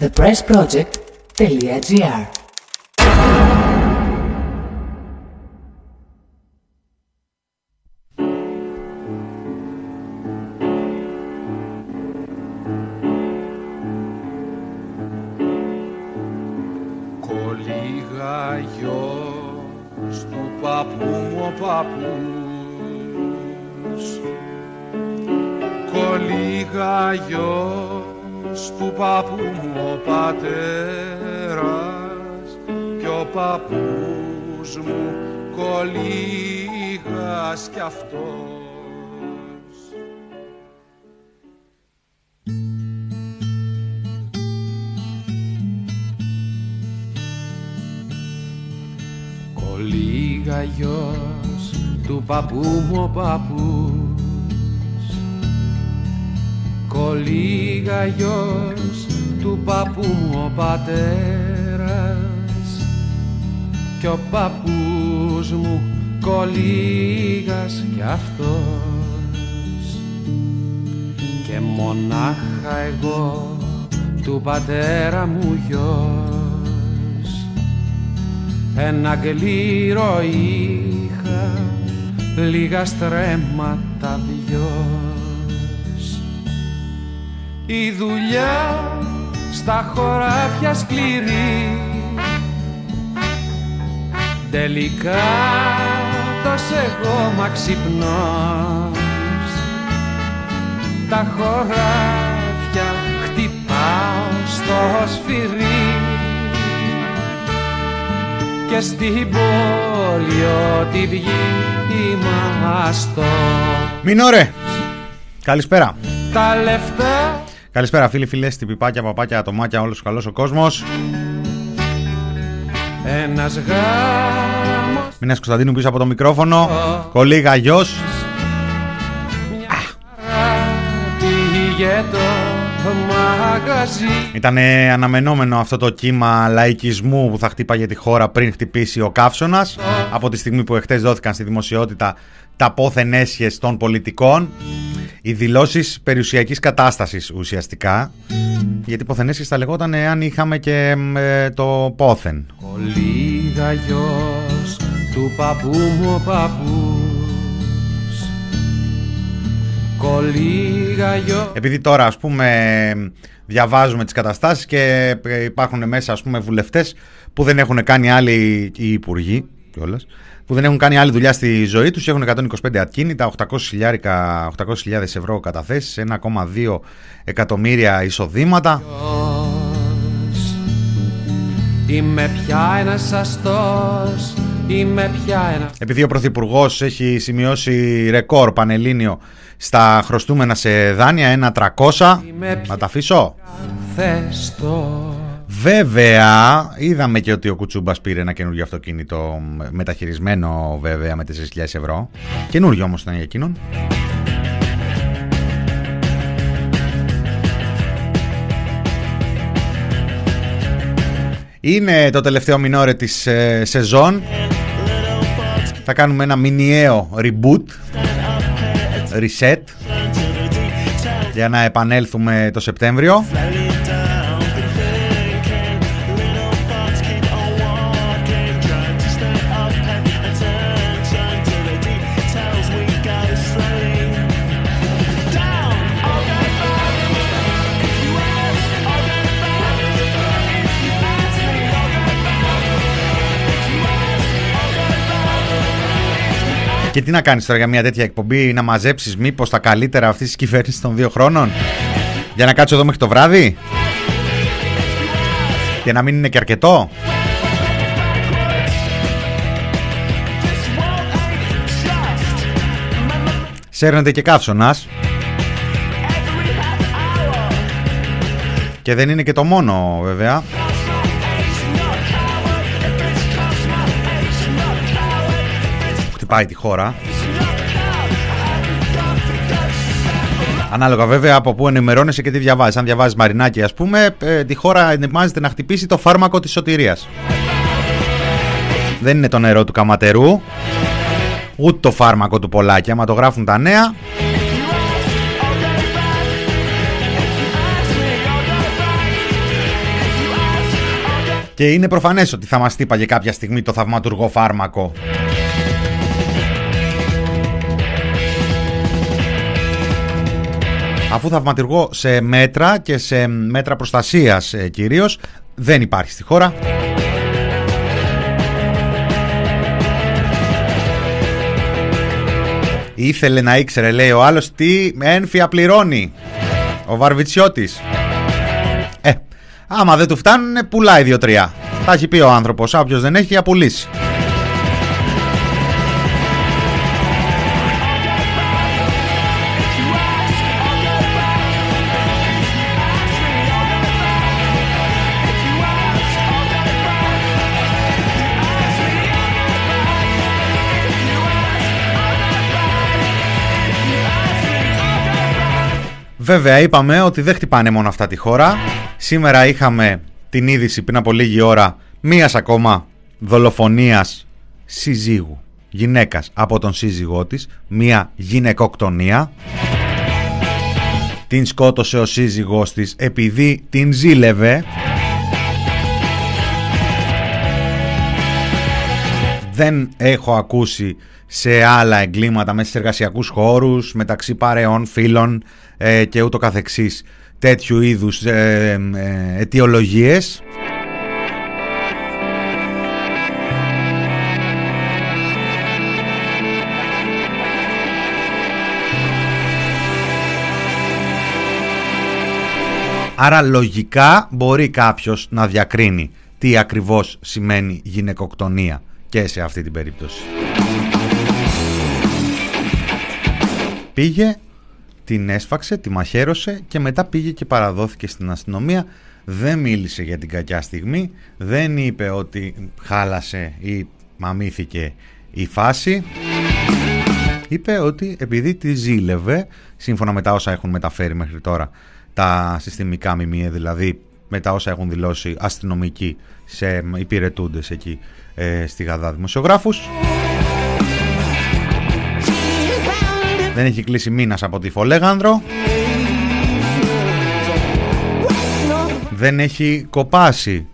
thepressproject.gr παππού μου ο παππούς. Κολίγα γιος του παππού μου ο πατέρας. Κι ο παππούς μου κολίγας κι αυτός. Και μονάχα εγώ του πατέρα μου γιος. Ένα κλήρο είχα λίγα στρέμματα βιός η δουλειά στα χωράφια σκληρή. Τελικά τόσο εγώ μα ξυπνός τα χωράφια χτυπάω στο σφυρί και στην πόλη ό,τι βγει είμαστε Μην ωραία. Καλησπέρα. τα λεφτά Καλησπέρα φίλοι, φίλες, τυπιπάκια, παπάκια, ατομάκια, όλος καλός ο κόσμος. ένας γάμος Μινάς Κωνσταντίνου πίσω από το μικρόφωνο. Κολίγα γιος. πήγε το μαγαζί. Ήταν αναμενόμενο αυτό το κύμα λαϊκισμού που θα χτύπαγε τη χώρα πριν χτυπήσει ο καύσωνας. Από τη στιγμή που εχθές δόθηκαν στη δημοσιότητα τα πόθεν έσχες των πολιτικών οι δηλώσεις περιουσιακής κατάστασης ουσιαστικά. Γιατί πόθεν έσχες θα λεγόταν εάν είχαμε και ε, το πόθεν Κολίγα γιος του παππού μου ο παππούς. Κολίγα γιος Επειδή τώρα ας πούμε διαβάζουμε τις καταστάσεις και ε, υπάρχουν μέσα ας πούμε βουλευτές που δεν έχουν κάνει άλλοι οι υπουργοί κιόλας, που δεν έχουν κάνει άλλη δουλειά στη ζωή τους, έχουν 125 ακίνητα, 800.000 800.000 ευρώ καταθέσεις, 1,2 εκατομμύρια εισοδήματα. Είμαι πια ένας αστός Είμαι πια ένα Επειδή ο Πρωθυπουργός έχει σημειώσει ρεκόρ πανελλήνιο στα χρωστούμενα σε δάνεια, ένα 300. Να τα αφήσω. θεστό Βέβαια, είδαμε και ότι ο Κουτσούμπας πήρε ένα καινούργιο αυτοκίνητο μεταχειρισμένο βέβαια με 4.000 ευρώ. Καινούργιο όμως ήταν για εκείνον. Είναι το τελευταίο μινόρε της ε, σεζόν. Θα κάνουμε ένα μηνιαίο reboot, reset, για να επανέλθουμε το Σεπτέμβριο. Και τι να κάνεις τώρα για μια τέτοια εκπομπή, να μαζέψεις μήπως τα καλύτερα αυτής της κυβέρνησης των δύο χρόνων; Για να κάτσω εδώ μέχρι το βράδυ; Και να μην είναι και αρκετό; Σέρνεται και καύσωνας. Και δεν είναι και το μόνο βέβαια. Χτυπάει τη χώρα. Ανάλογα βέβαια από πού ενημερώνεσαι και τι διαβάζεις. Αν διαβάζεις Μαρινάκη, ας πούμε, ε, τη χώρα ετοιμάζεται να χτυπήσει το φάρμακο της σωτηρίας. Δεν είναι το νερό του καματερού, ούτε το φάρμακο του Πολάκη. Άμα το γράφουν τα νέα, Και είναι προφανές ότι θα μας τύπαγε κάποια στιγμή το θαυματουργό φάρμακο. Αφού θαυματουργό σε μέτρα και σε μέτρα προστασίας ε, κυρίως δεν υπάρχει στη χώρα. Ήθελε να ήξερε, λέει ο άλλος, τι ένφια πληρώνει. Ο Βαρβιτσιώτης. Ε, άμα δεν του φτάνουν, πουλάει δύο-τρία. Τα έχει πει ο άνθρωπος. Όποιος δεν έχει, απολύσει. Βέβαια είπαμε ότι δεν χτυπάνε μόνο αυτά τη χώρα. Σήμερα είχαμε την είδηση πριν από λίγη ώρα μίας ακόμα δολοφονίας συζύγου γυναίκας από τον σύζυγό της, μία γυναικοκτονία. Την σκότωσε ο σύζυγός της επειδή την ζήλευε. Δεν έχω ακούσει σε άλλα εγκλήματα μέσα σε εργασιακούς χώρους, μεταξύ παρεών, φίλων ε, και ούτω καθεξής τέτοιου είδους ε, ε, αιτιολογίες. Άρα λογικά μπορεί κάποιος να διακρίνει τι ακριβώς σημαίνει γυναικοκτονία και σε αυτή την περίπτωση. Πήγε, την έσφαξε, τη μαχαίρωσε και μετά πήγε και παραδόθηκε στην αστυνομία. Δεν μίλησε για την κακιά στιγμή, δεν είπε ότι χάλασε ή μαμήθηκε η φάση. Είπε ότι επειδή τη ζήλευε, σύμφωνα με τα όσα έχουν μεταφέρει μέχρι τώρα τα συστημικά μιμία, δηλαδή με τα όσα έχουν δηλώσει αστυνομικοί σε υπηρετούντες εκεί ε, στη Γαδά δημοσιογράφους. Δεν έχει κλείσει μήνας από τη Φολέγανδρο. Δεν έχει κοπάσει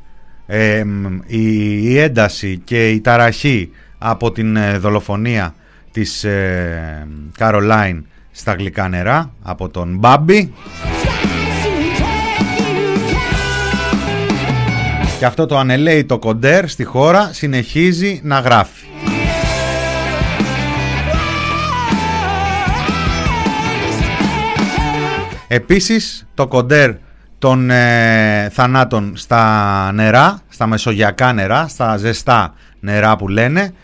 ε, η, ένταση και η ταραχή από την ε, δολοφονία της ε, Καρολάιν στα γλυκά νερά από τον Μπάμπι. Και αυτό το ανελαίητο κοντέρ στη χώρα συνεχίζει να γράφει. Επίσης το κοντέρ των ε, θανάτων στα νερά, στα μεσογειακά νερά, στα ζεστά νερά που λένε,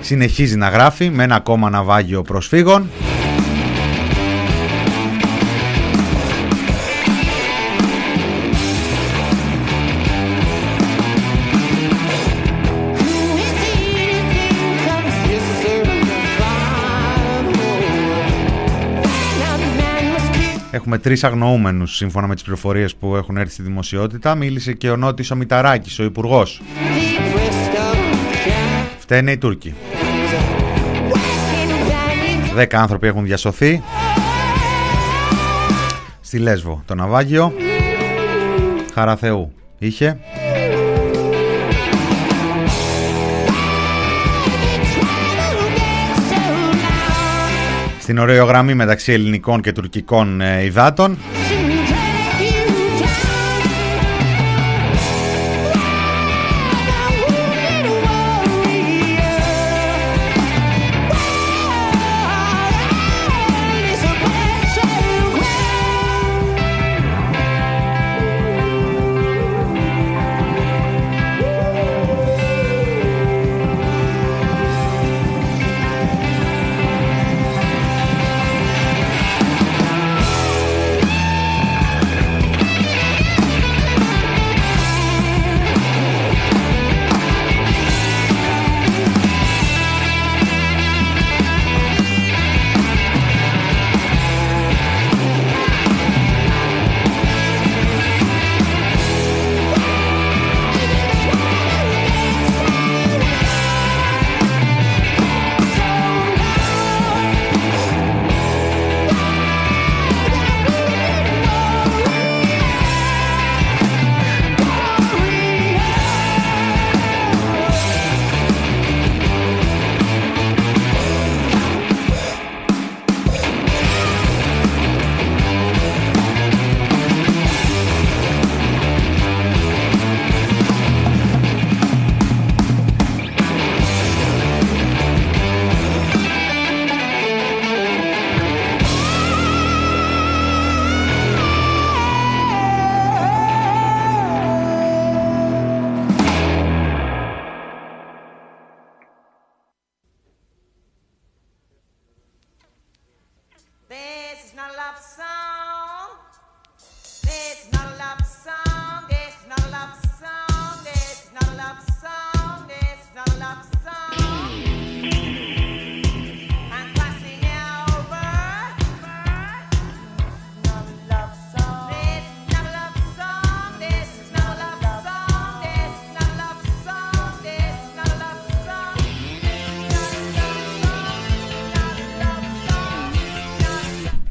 συνεχίζει να γράφει με ένα ακόμα ναυάγιο προσφύγων. Έχουμε τρεις αγνοούμενους σύμφωνα με τις πληροφορίες που έχουν έρθει στη δημοσιότητα. Μίλησε και ο Νότι ο Μηταράκη, ο υπουργός. Φταίνε οι Τούρκοι. Δέκα άνθρωποι έχουν διασωθεί. Στη Λέσβο το ναυάγιο. Χαρά Θεού είχε. Στην ωραιογραμμή μεταξύ ελληνικών και τουρκικών ε, υδάτων.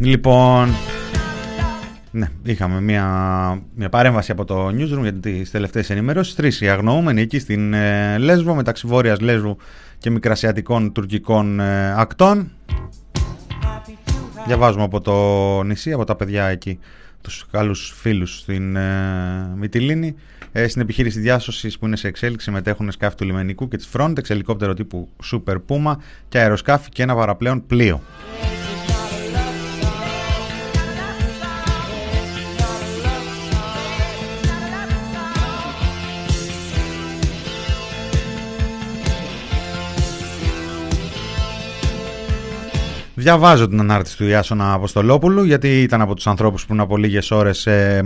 Λοιπόν, ναι, είχαμε μια, μια παρέμβαση από το newsroom για τις τελευταίες ενημερώσεις. Τρεις οι αγνοούμενοι εκεί στην ε, Λέσβο, μεταξύ Βόρειας Λέσβου και Μικρασιατικών τουρκικών ε, ακτών. Διαβάζουμε από το νησί, από τα παιδιά εκεί, τους καλούς φίλους στην ε, Μυτιλίνη. Ε, στην επιχείρηση διάσωσης που είναι σε εξέλιξη μετέχουν σκάφη του λιμενικού και της Frontex, ελικόπτερο τύπου Super Puma και αεροσκάφη και ένα παραπλέον πλοίο. Διαβάζω την ανάρτηση του Ιάσονα Αποστολόπουλου γιατί ήταν από τους ανθρώπους που πριν από λίγες ώρες ε,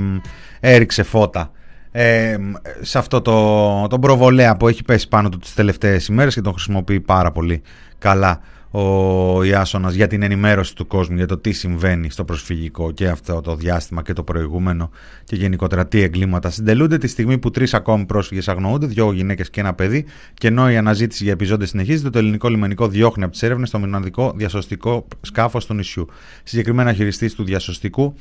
έριξε φώτα ε, σε αυτό το, τον προβολέα που έχει πέσει πάνω του τις τελευταίες ημέρες και τον χρησιμοποιεί πάρα πολύ καλά ο Ιάσονας για την ενημέρωση του κόσμου για το τι συμβαίνει στο προσφυγικό και αυτό το διάστημα και το προηγούμενο και γενικότερα τι εγκλήματα συντελούνται τη στιγμή που τρεις ακόμη πρόσφυγες αγνοούνται, δύο γυναίκες και ένα παιδί και ενώ η αναζήτηση για επιζώντες συνεχίζεται το ελληνικό λιμενικό διώχνει από τις έρευνες το μοναδικό διασωστικό σκάφος του νησιού. Συγκεκριμένα χειριστής του διασωστικού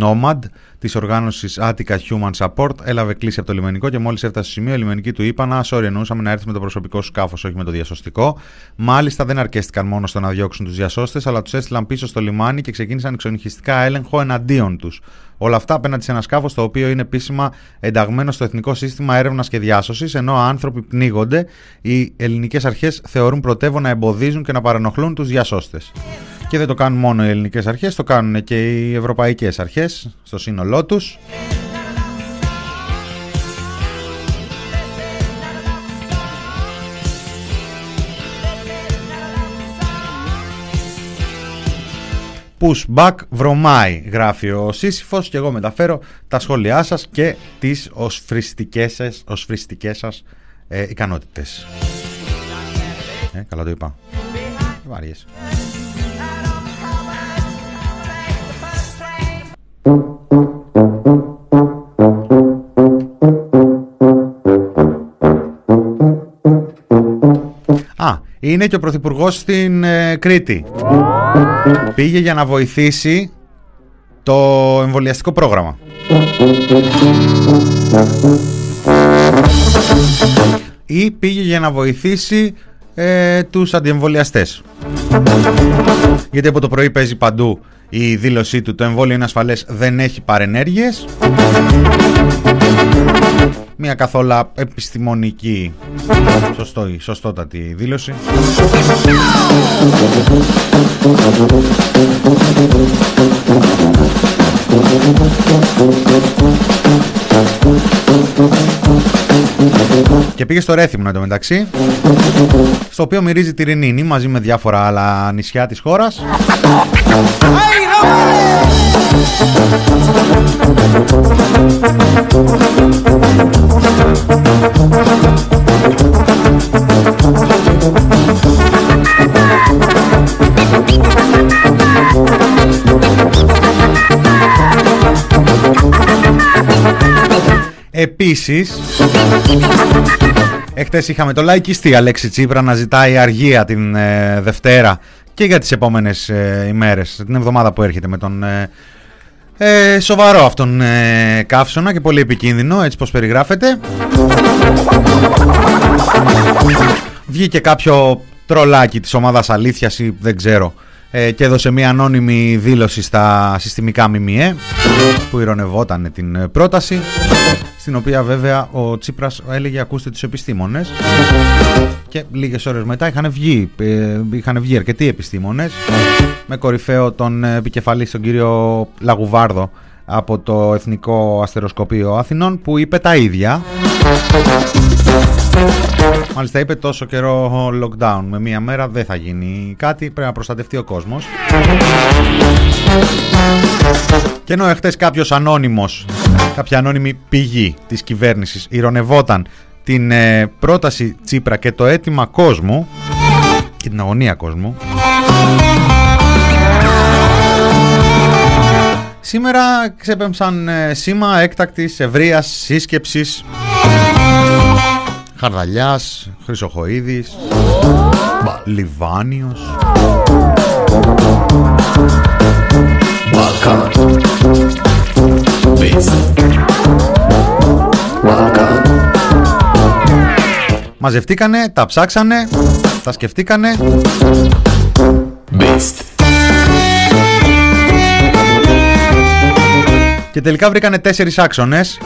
Nomad της οργάνωσης Attica Human Support έλαβε κλίση από το λιμενικό και μόλις έφτασε στο σημείο, οι λιμενικοί του είπαν: Α, sorry, εννοούσαμε να έρθει με το προσωπικό σκάφος, όχι με το διασωστικό. Μάλιστα, δεν αρκέστηκαν μόνο στο να διώξουν τους διασώστες, αλλά τους έστειλαν πίσω στο λιμάνι και ξεκίνησαν εξονυχιστικά έλεγχο εναντίον τους. Όλα αυτά απέναντι σε ένα σκάφος το οποίο είναι επίσημα ενταγμένο στο Εθνικό Σύστημα Έρευνας και Διάσωσης, ενώ άνθρωποι πνίγονται, οι ελληνικές αρχές θεωρούν πρωτεύον να εμποδίζουν και να παρανοχλούν τους διασώστες. Και δεν το κάνουν μόνο οι ελληνικές αρχές, το κάνουν και οι ευρωπαϊκές αρχές στο σύνολό τους. Pushback βρωμάει, γράφει ο Σύσυφος και εγώ μεταφέρω τα σχόλιά σας και τις οσφριστικές σας, οσφριστικές σας ε, ικανότητες. Ε, καλά το είπα. Βάριες. Είναι και ο Πρωθυπουργός στην ε, Κρήτη. Πήγε για να βοηθήσει το εμβολιαστικό πρόγραμμα. Ή πήγε για να βοηθήσει ε, τους αντιεμβολιαστές. Γιατί από το πρωί παίζει παντού η δήλωσή του το εμβόλιο είναι ασφαλές δεν έχει παρενέργειες μια καθόλου επιστημονική. Σωστό, σωστότατη δήλωση. Και πήγε στο Ρέθυμνο εντωμεταξύ στο οποίο μυρίζει τη Ρινίνη μαζί με διάφορα άλλα νησιά της χώρας Επίσης Εχθές είχαμε το λαϊκιστή Αλέξη Τσίπρα να ζητάει αργία την ε, Δευτέρα και για τις επόμενες ε, ημέρες, την εβδομάδα που έρχεται με τον ε, ε σοβαρό αυτόν ε, καύσωνα και πολύ επικίνδυνο, έτσι πως περιγράφεται. Βγήκε κάποιο τρολάκι της ομάδας αλήθειας ή δεν ξέρω ε, και έδωσε μια ανώνυμη δήλωση στα συστημικά ΜΜΕ που ηρωνευόταν την πρόταση στην οποία βέβαια ο Τσίπρας έλεγε ακούστε τους επιστήμονες και λίγες ώρες μετά είχαν βγει, ε, είχαν βγει αρκετοί επιστήμονες με κορυφαίο τον επικεφαλής τον κύριο Λαγουβάρδο από το Εθνικό Αστεροσκοπείο Αθηνών που είπε τα ίδια Μάλιστα είπε τόσο καιρό lockdown με μία μέρα δεν θα γίνει κάτι πρέπει να προστατευτεί ο κόσμος και ενώ εχθές κάποιος ανώνυμος κάποια ανώνυμη πηγή της κυβέρνησης ηρωνευόταν την ε, πρόταση Τσίπρα και το αίτημα κόσμου και την αγωνία κόσμου Σήμερα ξέπεμψαν ε, σήμα έκτακτης ευρείας σύσκεψης Χαρδαλιάς, Χρυσοχοίδης, Λιβάνιος. Μαζευτήκανε, τα ψάξανε, τα σκεφτήκανε. Και τελικά βρήκανε τέσσερις άξονες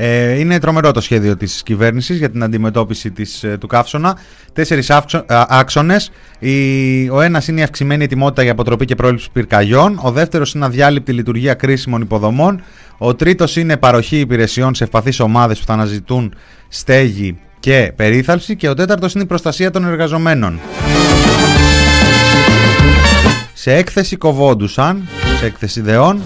Ε, είναι τρομερό το σχέδιο της κυβέρνησης για την αντιμετώπιση της, ε, του καύσωνα. Τέσσερις άξονες. Ο ένας είναι η αυξημένη ετοιμότητα για αποτροπή και πρόληψη πυρκαγιών. Ο δεύτερος είναι αδιάλειπτη λειτουργία κρίσιμων υποδομών. Ο τρίτος είναι παροχή υπηρεσιών σε ευπαθείς ομάδες που θα αναζητούν στέγη και περίθαλψη. Και ο τέταρτος είναι η προστασία των εργαζομένων. Σε έκθεση κοβόντουσαν, σε έκθεση δεών,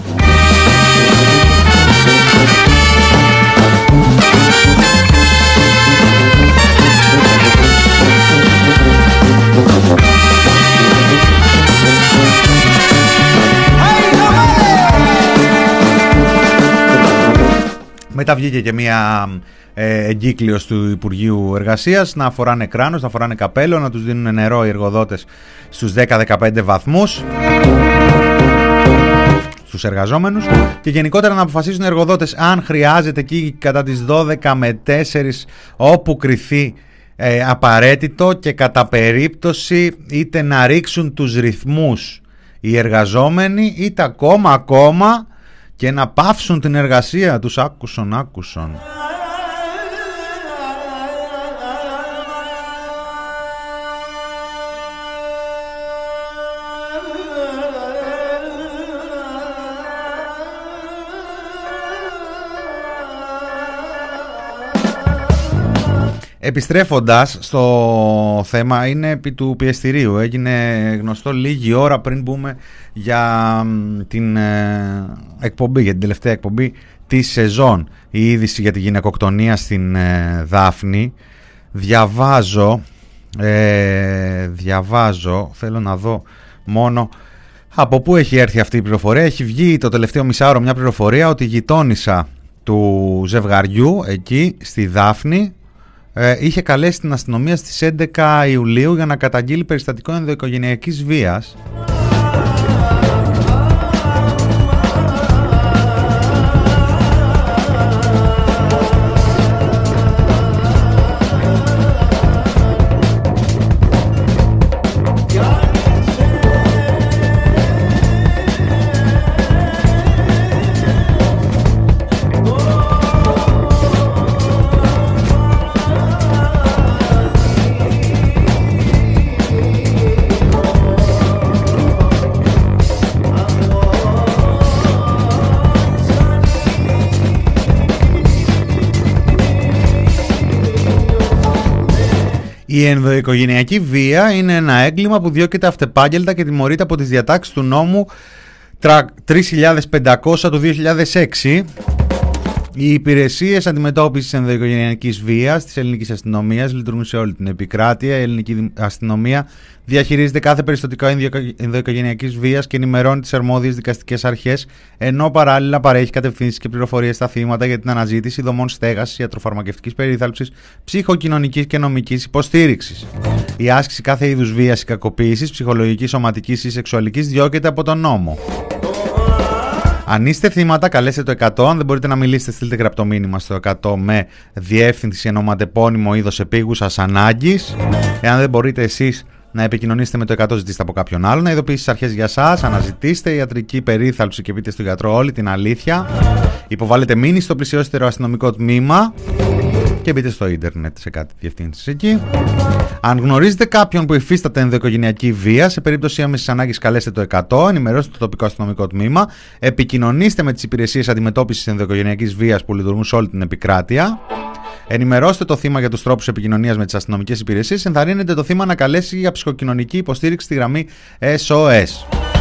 Μετά βγήκε και μια ε, εγκύκλειος του Υπουργείου Εργασίας να φοράνε κράνος, να φοράνε καπέλο, να τους δίνουν νερό οι εργοδότες στους 10-15 βαθμούς στους εργαζόμενους και γενικότερα να αποφασίσουν οι εργοδότες αν χρειάζεται εκεί κατά τις 12 με 4 όπου κριθεί ε, απαραίτητο και κατά περίπτωση είτε να ρίξουν τους ρυθμούς οι εργαζόμενοι είτε ακόμα ακόμα και να πάυσουν την εργασία τους άκουσον άκουσον. Επιστρέφοντας στο θέμα είναι επί του πιεστηρίου. Έγινε γνωστό λίγη ώρα πριν μπούμε για την ε, εκπομπή, για την τελευταία εκπομπή της σεζόν. Η είδηση για τη γυναικοκτονία στην ε, Δάφνη. Διαβάζω ε, διαβάζω θέλω να δω μόνο από πού έχει έρθει αυτή η πληροφορία. Έχει βγει το τελευταίο μισάωρο μια πληροφορία ότι η γειτόνισσα του ζευγαριού εκεί στη Δάφνη ε, είχε καλέσει την αστυνομία στις 11 Ιουλίου για να καταγγείλει περιστατικό ενδοοικογενειακής βίας Η ενδοοικογενειακή βία είναι ένα έγκλημα που διώκεται αυτεπάγγελτα και τιμωρείται από τις διατάξεις του νόμου 3500 του 2006 οι υπηρεσίες αντιμετώπισης ενδοοικογενειακής βίας της ελληνικής αστυνομίας λειτουργούν σε όλη την επικράτεια. Η ελληνική αστυνομία διαχειρίζεται κάθε περιστατικό ενδοοικογενειακής βίας και ενημερώνει τις αρμόδιες δικαστικές αρχές, ενώ παράλληλα παρέχει κατευθύνσεις και πληροφορίες στα θύματα για την αναζήτηση δομών στέγασης, ιατροφαρμακευτικής περίθαλψης, ψυχοκοινωνικής και νομικής υποστήριξης. Η άσκηση κάθε είδους βίας ή κακοποίησης, ψυχολογικής, σωματικής ή σεξουαλικής διώκεται από τον νόμο. Αν είστε θύματα, καλέστε το 100. Αν δεν μπορείτε να μιλήσετε, στείλτε γραπτό μήνυμα στο 100 με διεύθυνση ονοματεπώνυμο είδο επίγουσα ανάγκης. Εάν δεν μπορείτε εσείς να επικοινωνήσετε με το 100, ζητήστε από κάποιον άλλο. Να ειδοποιήσει τις αρχές για εσά. Αναζητήστε ιατρική περίθαλψη και πείτε στον γιατρό όλη την αλήθεια. Υποβάλλετε μήνυση στο πλησιώστερο αστυνομικό τμήμα και μπείτε στο ίντερνετ σε κάτι διευθύνσεις εκεί. Αν γνωρίζετε κάποιον που υφίσταται ενδοοικογενειακή βία, σε περίπτωση άμεσης ανάγκης καλέστε το 100, ενημερώστε το τοπικό αστυνομικό τμήμα, επικοινωνήστε με τις υπηρεσίες αντιμετώπισης ενδοοικογενειακής βίας που λειτουργούν σε όλη την επικράτεια. Ενημερώστε το θύμα για τους τρόπους επικοινωνίας με τις αστυνομικές υπηρεσίες. Ενθαρρύνετε το θύμα να καλέσει για ψυχοκοινωνική υποστήριξη στη γραμμή SOS.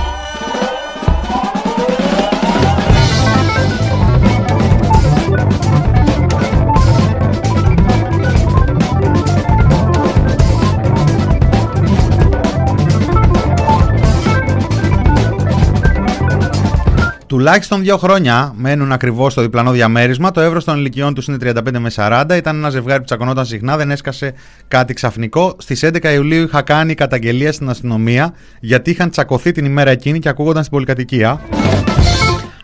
Τουλάχιστον δύο χρόνια μένουν ακριβώς στο διπλανό διαμέρισμα. Το εύρος των ηλικιών τους είναι 35 με 40. Ήταν ένα ζευγάρι που τσακωνόταν συχνά, δεν έσκασε κάτι ξαφνικό. Στις 11 Ιουλίου είχα κάνει καταγγελία στην αστυνομία γιατί είχαν τσακωθεί την ημέρα εκείνη και ακούγονταν στην πολυκατοικία.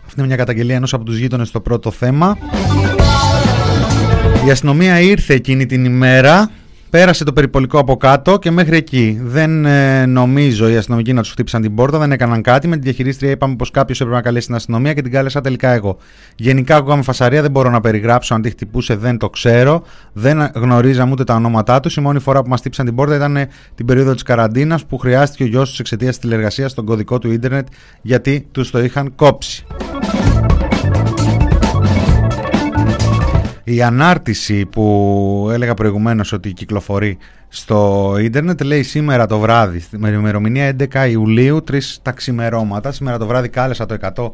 Αυτή είναι μια καταγγελία ενός από τους γείτονες στο πρώτο θέμα. Η αστυνομία ήρθε εκείνη την ημέρα Πέρασε το περιπολικό από κάτω και μέχρι εκεί. Δεν ε, νομίζω οι αστυνομικοί να τους χτύπησαν την πόρτα, δεν έκαναν κάτι. Με τη διαχειρίστρια είπαμε πως κάποιος έπρεπε να καλέσει την αστυνομία και την κάλεσα τελικά εγώ. Γενικά, ακούγαμε φασαρία, δεν μπορώ να περιγράψω. Αν τη χτυπούσε, δεν το ξέρω. Δεν γνωρίζαμε ούτε τα ονόματά τους. Η μόνη φορά που μας χτύπησαν την πόρτα ήταν την περίοδο της καραντίνας που χρειάστηκε ο γιος τους εξαιτίας της τηλεργασίας στον κωδικό του ίντερνετ γιατί τους το είχαν κόψει. Η ανάρτηση που έλεγα προηγουμένως ότι κυκλοφορεί στο ίντερνετ λέει σήμερα το βράδυ, με ημερομηνία 11 Ιουλίου, 3 τα ξημερώματα. Σήμερα το βράδυ κάλεσα το 100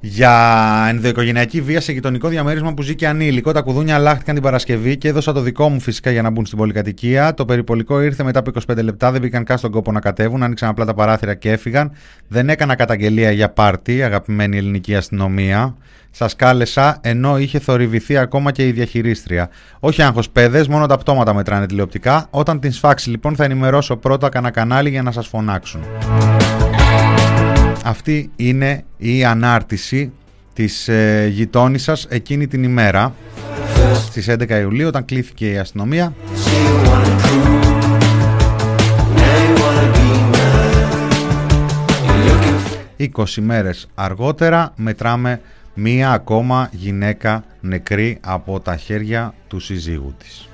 για ενδοοικογενειακή βία σε γειτονικό διαμέρισμα που ζει και ανήλικο. Τα κουδούνια αλλάχτηκαν την Παρασκευή και έδωσα το δικό μου φυσικά για να μπουν στην πολυκατοικία. Το περιπολικό ήρθε μετά από 25 λεπτά, δεν μπήκαν καν στον κόπο να κατέβουν, άνοιξαν απλά τα παράθυρα και έφυγαν. Δεν έκανα καταγγελία για πάρτι, αγαπημένη ελληνική αστυνομία. Σας κάλεσα ενώ είχε θορυβηθεί ακόμα και η διαχειρίστρια. Όχι άγχος παιδες, μόνο τα πτώματα μετράνε τηλεοπτικά. Όταν την σφάξει λοιπόν θα ενημερώσω πρώτα κανένα κανάλι για να σας φωνάξουν. Αυτή είναι η ανάρτηση της ε, γειτόνισσας εκείνη την ημέρα στις 11 Ιουλίου όταν κλήθηκε η αστυνομία 20 μέρες αργότερα μετράμε μία ακόμα γυναίκα νεκρή από τα χέρια του συζύγου της.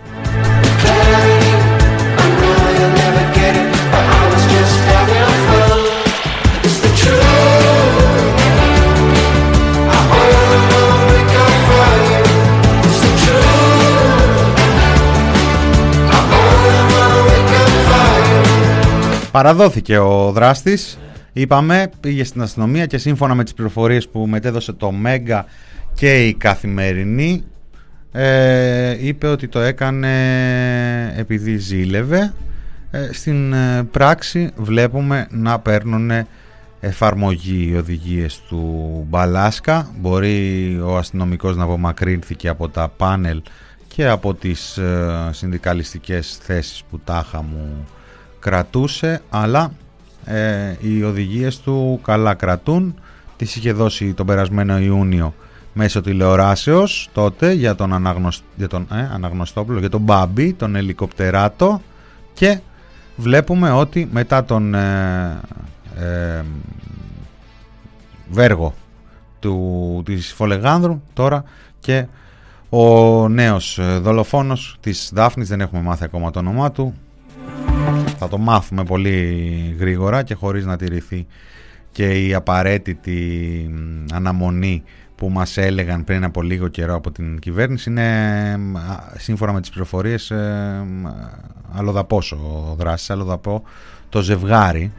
Παραδόθηκε ο δράστης, είπαμε, πήγε στην αστυνομία και σύμφωνα με τις πληροφορίες που μετέδωσε το Μέγκα και η Καθημερινή ε, είπε ότι το έκανε επειδή ζήλευε. Ε, στην ε, πράξη βλέπουμε να παίρνουν εφαρμογή οι οδηγίες του Μπαλάσκα. Μπορεί ο αστυνομικός να απομακρύνθηκε από τα πάνελ και από τις ε, συνδικαλιστικές θέσεις που τάχα μου κρατούσε αλλά ε, οι οδηγίες του καλά κρατούν. Τις είχε δώσει τον περασμένο Ιούνιο μέσω τηλεοράσεως τότε για τον, αναγνωσ... για τον ε, Αναγνωστόπουλο, για τον Μπάμπη, τον ελικοπτεράτο. Και βλέπουμε ότι μετά τον ε, ε Βέργο του, της Φολεγάνδρου τώρα και ο νέος ε, δολοφόνος της Δάφνης δεν έχουμε μάθει ακόμα το όνομά του θα το μάθουμε πολύ γρήγορα και χωρίς να τηρηθεί και η απαραίτητη αναμονή που μας έλεγαν πριν από λίγο καιρό από την κυβέρνηση είναι σύμφωνα με τις πληροφορίες ε, αλλοδαπός ο δράσης, αλλοδαπό το ζευγάρι.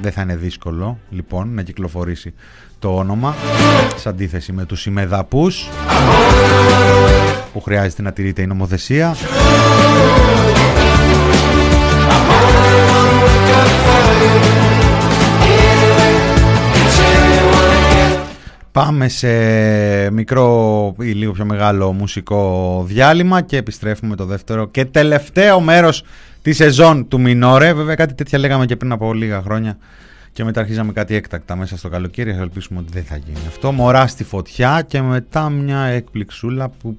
Δεν θα είναι δύσκολο λοιπόν να κυκλοφορήσει το όνομα σε αντίθεση με τους ημεδαπούς που χρειάζεται να τηρείται η νομοθεσία Πάμε σε μικρό ή λίγο πιο μεγάλο μουσικό διάλειμμα και επιστρέφουμε το δεύτερο και τελευταίο μέρος της σεζόν του Μινόρε. Βέβαια κάτι τέτοια λέγαμε και πριν από λίγα χρόνια και μετά αρχίζαμε κάτι έκτακτα μέσα στο καλοκαίρι. Θα ελπίσουμε ότι δεν θα γίνει αυτό. Μωρά στη φωτιά και μετά μια εκπληξούλα που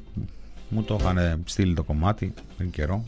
μου το είχαν στείλει το κομμάτι πριν καιρό.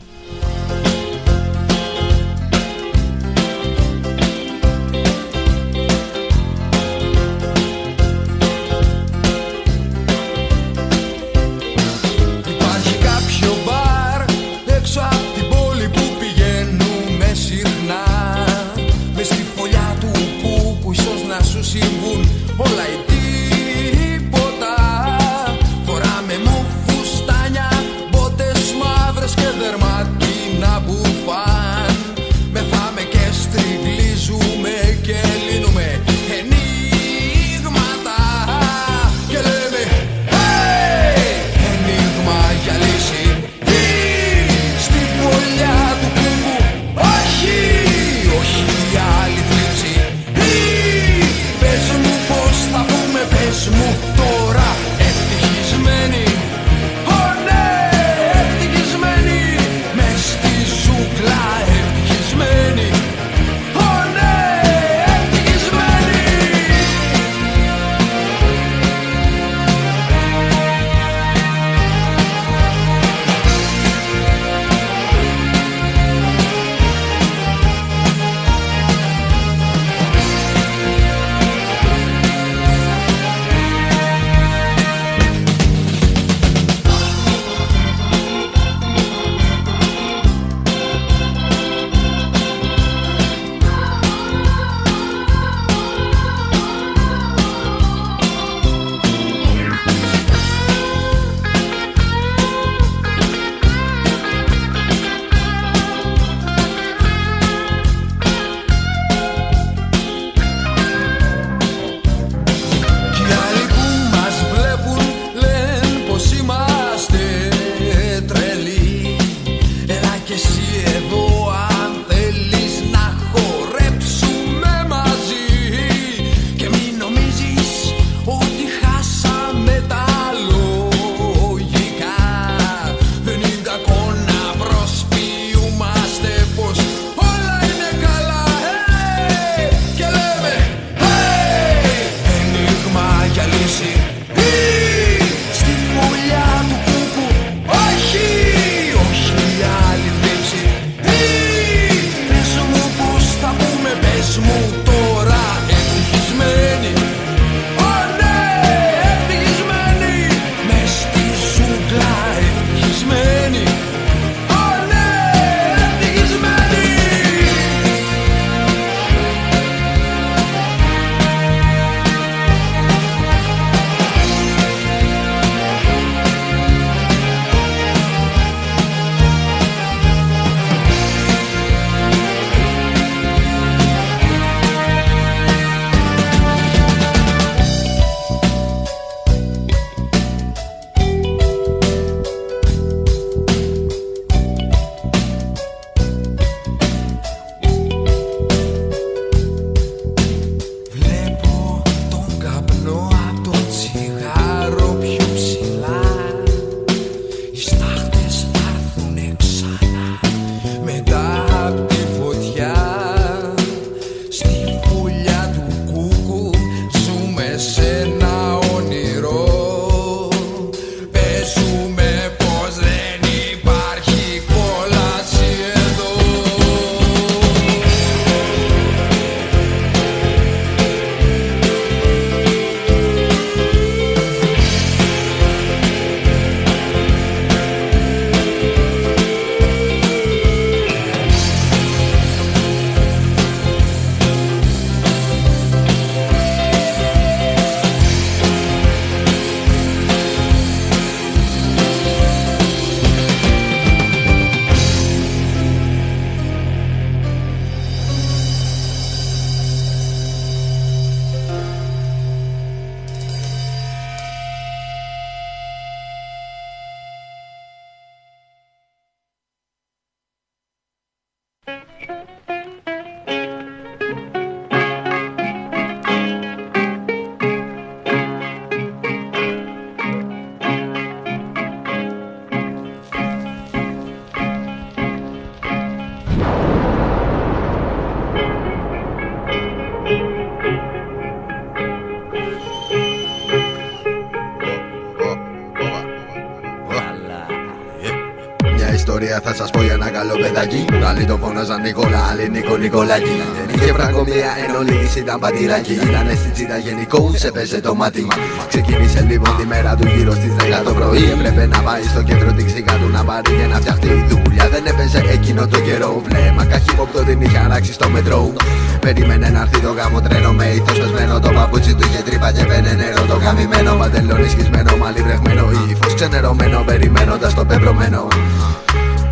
Ένα καλό παιδάκι Άλλοι το φώναζαν Νικόλα, άλλοι Νίκο Νικολάκη Δεν είχε φραγκομία ενώ λίγης ήταν πατηράκι Ήτανε στην τσίτα γενικό, σε πέσε το μάτι Ξεκίνησε λοιπόν τη μέρα του γύρω στις 10 το πρωί. Έπρεπε να πάει στο κέντρο την ξύκα του να πάρει και να φτιαχτεί δουλειά. Δεν έπαιζε εκείνο το καιρό. Βλέμμα καχύποπτο την είχε αράξει στο μετρό. Περίμενε να έρθει το γάμο τρένο με ήθος πεσμένο Το παπούτσι του είχε τρύπα και πένε νερό. Το καμημένο παντελόνι σχισμένο μαλλί βρεχμένο Ύφος ξενερωμένο περιμένοντας το πεπρωμένο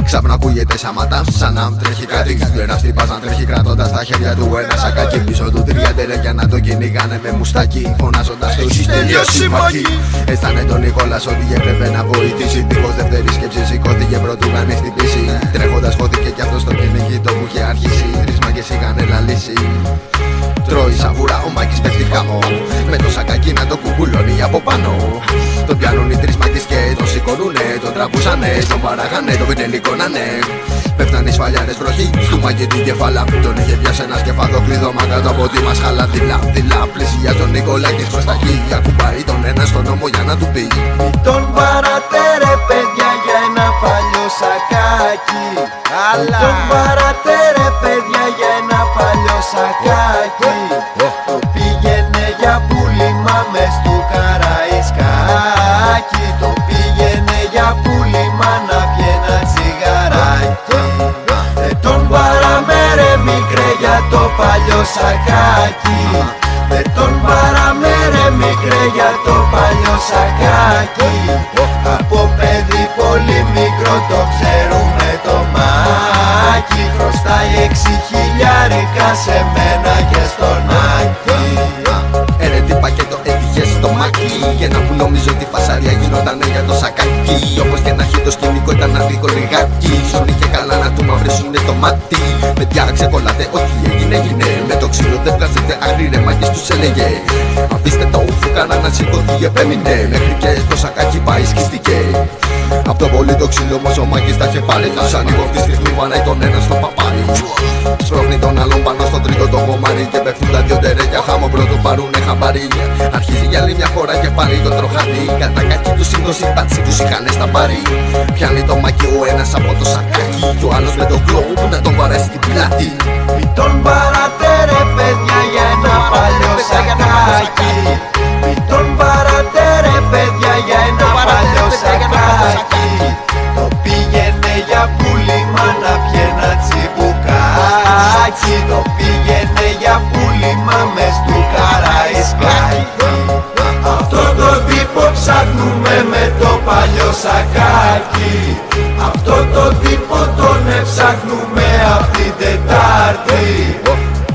Ξάπνα ακούγεται σαματά, σαν να τρέχει κάτι. Ένα τύπα να τρέχει κρατώντα τα χέρια του ένα σακάκι. Πίσω του τρία για να το κυνηγάνε με μουστάκι. Φωνάζοντα το έχει τελειώσει μαχή. Αισθάνε τον Νικόλα ότι έπρεπε να βοηθήσει. Δίχω δεύτερη σκέψη σηκώθηκε πρωτού κάνει χτυπήσει. Τρέχοντα χώθηκε κι αυτό στο κυνηγητό που είχε αρχίσει. Τρει μάγκε είχαν λύσει. Τρώει σαβούρα, ο Μάκης πέφτει χαμό Με το σακάκι να το κουκουλώνει από πάνω. Τον πιάνουν οι τρεις μάκες και τον σηκώνουνε Τον τραβούσανε, τον παράγανε, τον πινελικόνανε Πέφτανε οι σφαλιάρες βροχή Στου Μάκη την κεφάλα Τον είχε πιάσει ένα σκεφάδο κλειδώμα κάτω από τη μασχάλα Δειλά, δειλά, πλησιάζει τον Νικολάκης προς τα χίλια Κουμπάει τον ένα στον νόμο για να του πει. Τον παρατέρε παιδιά για ένα παλιό σακάκι. Αλλά Τον παρατέρε παιδιά για ένα παλιό σακάκι. Το πήγαινε για πουλήμα μες του καραϊσκάκι. Το πήγαινε για πουλήμα να πιει ένα τσιγαράκι. Δεν τον παραμέρε μικρέ για το παλιό σακάκι. Δεν τον παραμέρε μικρέ για το παλιό σακάκι. Από παιδί πολύ μικρό το ξέρουμε το μάκι Χρωστάει έξι χιλιάρικα σε μένα και στον Άκη. Έρε τι πακέτο έτυχε στο μάκι Και να που νομίζω ότι φασαρία γινόταν για το σακάκι. Όπως και να έχει το σκηνικό ήταν αδίκο λιγάκι. Σον είχε καλά να του μαυρίσουνε το μάτι. Με πια ξεκολλάτε ό,τι έγινε έγινε. Με το ξύλο δεν βγάζετε αγρή ρε μάκες τους έλεγε. Αφήστε το φουκάρα να σηκωθεί επέμεινε. Μέχρι και το σακάκι πάει σκιστικέ Απ' το πολύ το ξύλο μας ο Μάκης τα είχε πάρει Σαν ανοίγω αυτή τη στιγμή βαράει τον ένα στο παπάρι. Σπρώχνει τον άλλον πάνω στο τρίτο το κομμάρι Και πέφτουν τα δυο τερέκια. Χάμω πρώτο πάρουνε χαμπάρι Αρχίζει για άλλη μια φορά και πάλι το τροχάνι. Κατά κακή του σύντοση μπάτσι τους είχαν στα πάρει Πιάνει το μάκι ο ένας από το σακάκι. Και ο άλλος με το κλόμπ να τον βαρέσει στην πλάτη. Μην τον παρατέρε παιδιά για ένα παλιό σακάκι. Μην τον παρατέρε παιδιά για ένα παλιό σακάκι Το πήγαινε για πουλήμα να πιει ένα τσιμπουκάκι. Το πήγαινε για πουλήμα μες του καραϊσκάκι. Αυτό το τύπο ψάχνουμε με το παλιό σακάκι. Αυτό το τύπο τον έψαχνουμε απ' την Τετάρτη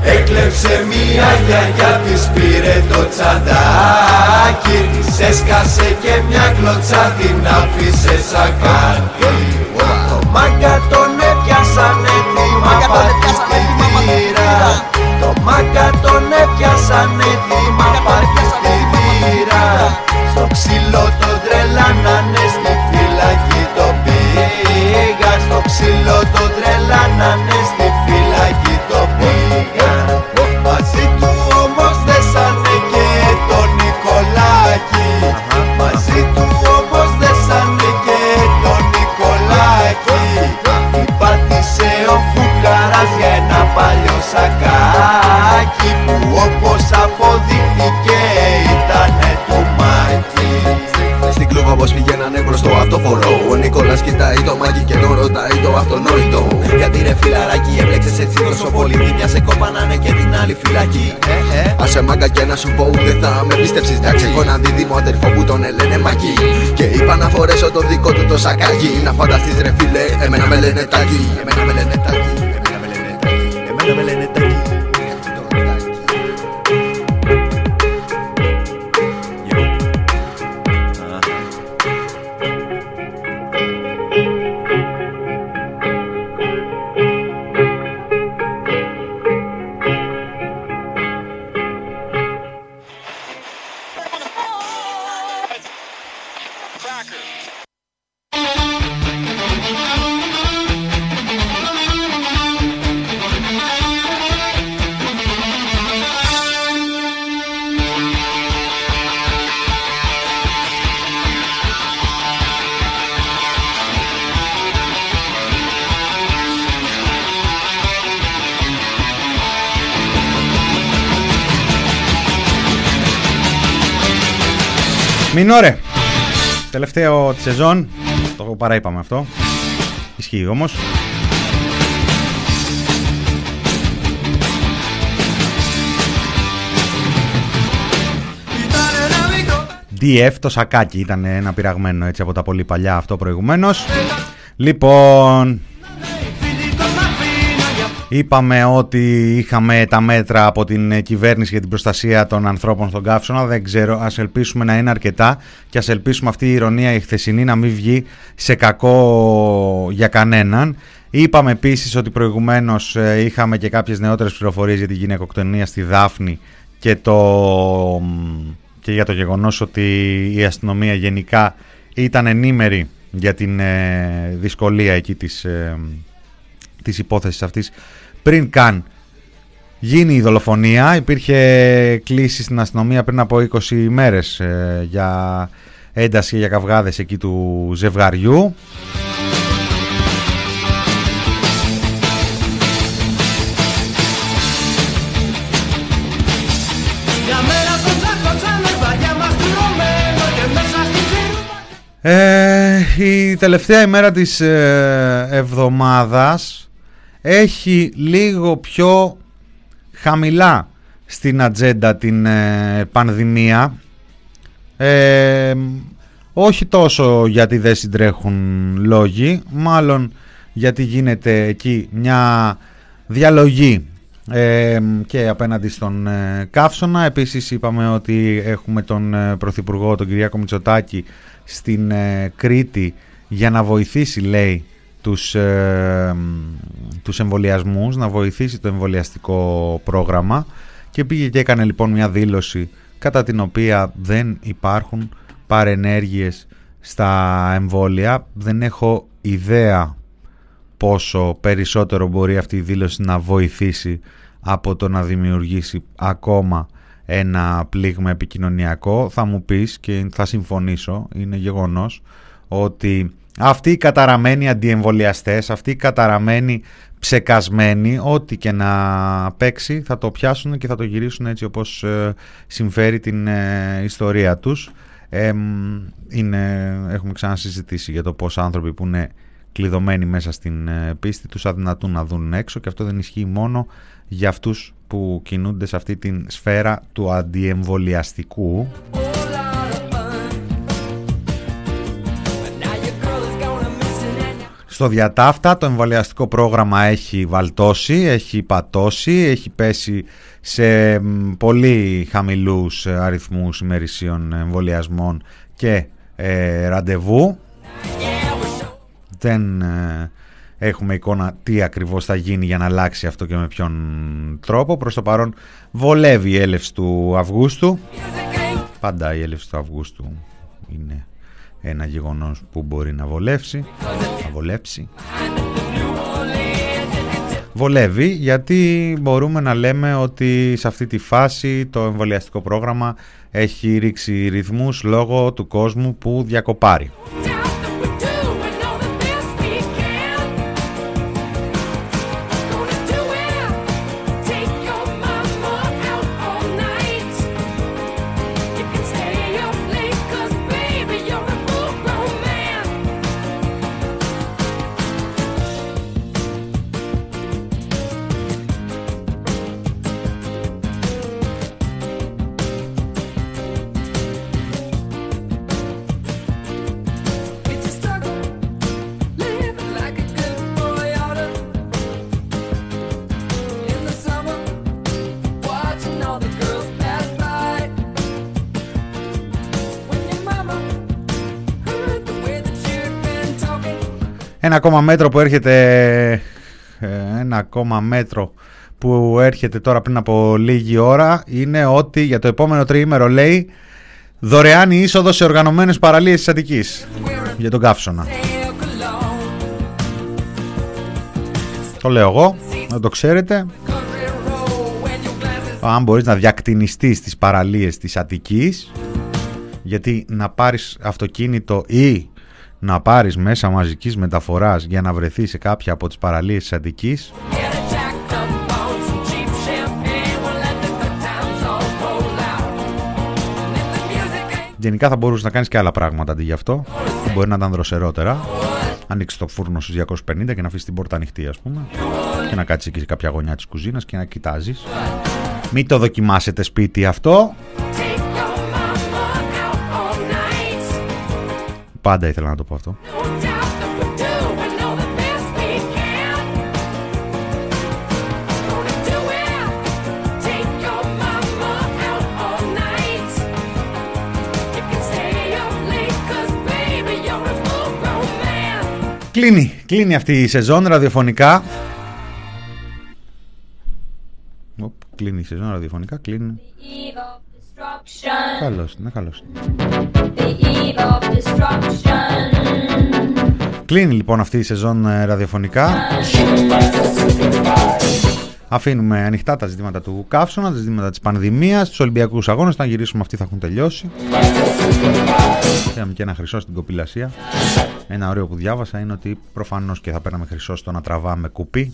Έκλεψε μία γιαγιά της πήρε το τσαντάκι. Της έσκασε και μια κλωτσά την άφησε σακάκι Το μάγκα τον έπιασαν έτοιμα παρτιστήρα Το μάγκα τον έπιασαν έτοιμα παρτιστήρα Στο ξύλο τον τρελάνανε στη φυλακή το πήγα. Στο ξύλο τον τρελάνανε στη φυλακή παλιό σακάκι Που όπως αποδείχθηκε ήτανε του Μάκη. Στην κλούβα πως πηγαίνανε προς το αυτοφορό. Ο Νικόλας κοιτάει το μάκι και τον ρωτάει το αυτονόητο. Γιατί ρε φιλαράκι έμπλεξες έτσι τόσο πολύ. Τι μια σε κόπανανε και την άλλη φυλακή. Άσε μάγκα και να σου πω δεν θα με πίστεψεις Εντάξει. Έχω έναν δίδυμο αδερφό που τον λένε Μακί Και είπα να φορέσω το δικό του το σακάκι. Να φανταστείς ρε φίλε εμένα με λένε τάκι. Εμένα με λένε τάκι. Εμένα με λένε τάκι Εμένα με λένε τάκι Μινόρε. Τελευταίο της σεζόν. Το παραείπαμε αυτό. Ισχύει όμως. DF το σακάκι ήταν ένα πειραγμένο έτσι από τα πολύ παλιά αυτό προηγουμένως Λοιπόν Είπαμε ότι είχαμε τα μέτρα από την κυβέρνηση για την προστασία των ανθρώπων στον καύσωνα. Δεν ξέρω, ας ελπίσουμε να είναι αρκετά και ας ελπίσουμε αυτή η ηρωνία η χθεσινή να μην βγει σε κακό για κανέναν. Είπαμε επίσης ότι προηγουμένως ε, είχαμε και κάποιες νεότερες πληροφορίες για την γυναικοκτονία στη Δάφνη και, το, και για το γεγονός ότι η αστυνομία γενικά ήταν ενήμερη για την ε, δυσκολία εκεί της, ε, της υπόθεσης αυτής πριν καν γίνει η δολοφονία. Υπήρχε κλίση στην αστυνομία πριν από 20 ημέρες ε, για ένταση για καυγάδες εκεί του ζευγαριού. Ε, η τελευταία ημέρα της ε, εβδομάδας έχει λίγο πιο χαμηλά στην ατζέντα την ε, πανδημία. Ε, όχι τόσο γιατί δεν συντρέχουν λόγοι μάλλον γιατί γίνεται εκεί μια διαλογή ε, και απέναντι στον ε, Καύσωνα. Επίσης είπαμε ότι έχουμε τον Πρωθυπουργό τον Κυριάκο Μητσοτάκη στην Κρήτη για να βοηθήσει λέει τους, ε, τους εμβολιασμούς, να βοηθήσει το εμβολιαστικό πρόγραμμα και πήγε και έκανε λοιπόν μια δήλωση κατά την οποία δεν υπάρχουν παρενέργειες στα εμβόλια. Δεν έχω ιδέα πόσο περισσότερο μπορεί αυτή η δήλωση να βοηθήσει από το να δημιουργήσει ακόμα ένα πλήγμα επικοινωνιακό. Θα μου πεις και θα συμφωνήσω, είναι γεγονός, ότι αυτοί οι καταραμένοι αντιεμβολιαστές, αυτοί οι καταραμένοι ψεκασμένοι, ό,τι και να παίξει θα το πιάσουν και θα το γυρίσουν έτσι όπως ε, συμφέρει την ε, ιστορία τους. είναι, έχουμε ξανασυζητήσει για το πώς άνθρωποι που είναι κλειδωμένοι μέσα στην ε, πίστη τους αδυνατούν να δουν έξω και αυτό δεν ισχύει μόνο για αυτούς που κινούνται σε αυτή την σφαίρα του αντιεμβολιαστικού. Στο διατάφτα το εμβολιαστικό πρόγραμμα έχει βαλτώσει, έχει πατώσει, έχει πέσει σε πολύ χαμηλούς αριθμούς ημερησίων εμβολιασμών και ε, ραντεβού. Δεν ε, έχουμε εικόνα τι ακριβώς θα γίνει για να αλλάξει αυτό και με ποιον τρόπο. Προς το παρόν βολεύει η έλευση του Αυγούστου. Πάντα η έλευση του Αυγούστου είναι ένα γεγονός που μπορεί να βολεύσει, να βολέψει. Βολεύει γιατί μπορούμε να λέμε ότι σε αυτή τη φάση το εμβολιαστικό πρόγραμμα έχει ρίξει ρυθμούς λόγω του κόσμου που διακοπάρει. Ακόμα μέτρο που έρχεται ε, ένα ακόμα μέτρο που έρχεται τώρα πριν από λίγη ώρα είναι ότι για το επόμενο τριήμερο λέει δωρεάν η είσοδος σε οργανωμένες παραλίες της Αττικής για τον Καύσωνα. Το λέω εγώ, να το ξέρετε. Αν μπορείς να διακτηνιστείς στις παραλίες της Αττικής γιατί να πάρεις αυτοκίνητο ή να πάρεις μέσα μαζικής μεταφοράς για να βρεθείς σε κάποια από τις παραλίες της Αττικής; Γενικά θα μπορούσες να κάνεις και άλλα πράγματα αντί γι' αυτό. Μπορεί να ήταν δροσερότερα. Ανοίξεις το φούρνο στους 250 και να αφήσεις την πόρτα ανοιχτή ας πούμε. Και να κάτσεις εκεί σε κάποια γωνιά της κουζίνας και να κοιτάζεις. Μην το δοκιμάσετε σπίτι αυτό. Πάντα ήθελα να το πω αυτό. Κλείνει, κλείνει αυτή η σεζόν ραδιοφωνικά. Οπ, κλείνει η σεζόν ραδιοφωνικά, κλείνει. Καλώς, ναι, καλώς. Κλείνει λοιπόν αυτή η σεζόν ε, ραδιοφωνικά. Αφήνουμε ανοιχτά τα ζητήματα του καύσωνα, τα ζητήματα της πανδημίας, τους Ολυμπιακούς Αγώνες. Όταν γυρίσουμε αυτοί θα έχουν τελειώσει. Είχαμε και ένα χρυσό στην κοπηλασία. Ένα ωραίο που διάβασα είναι ότι προφανώς και θα παίρναμε χρυσό στο να τραβάμε κουπί.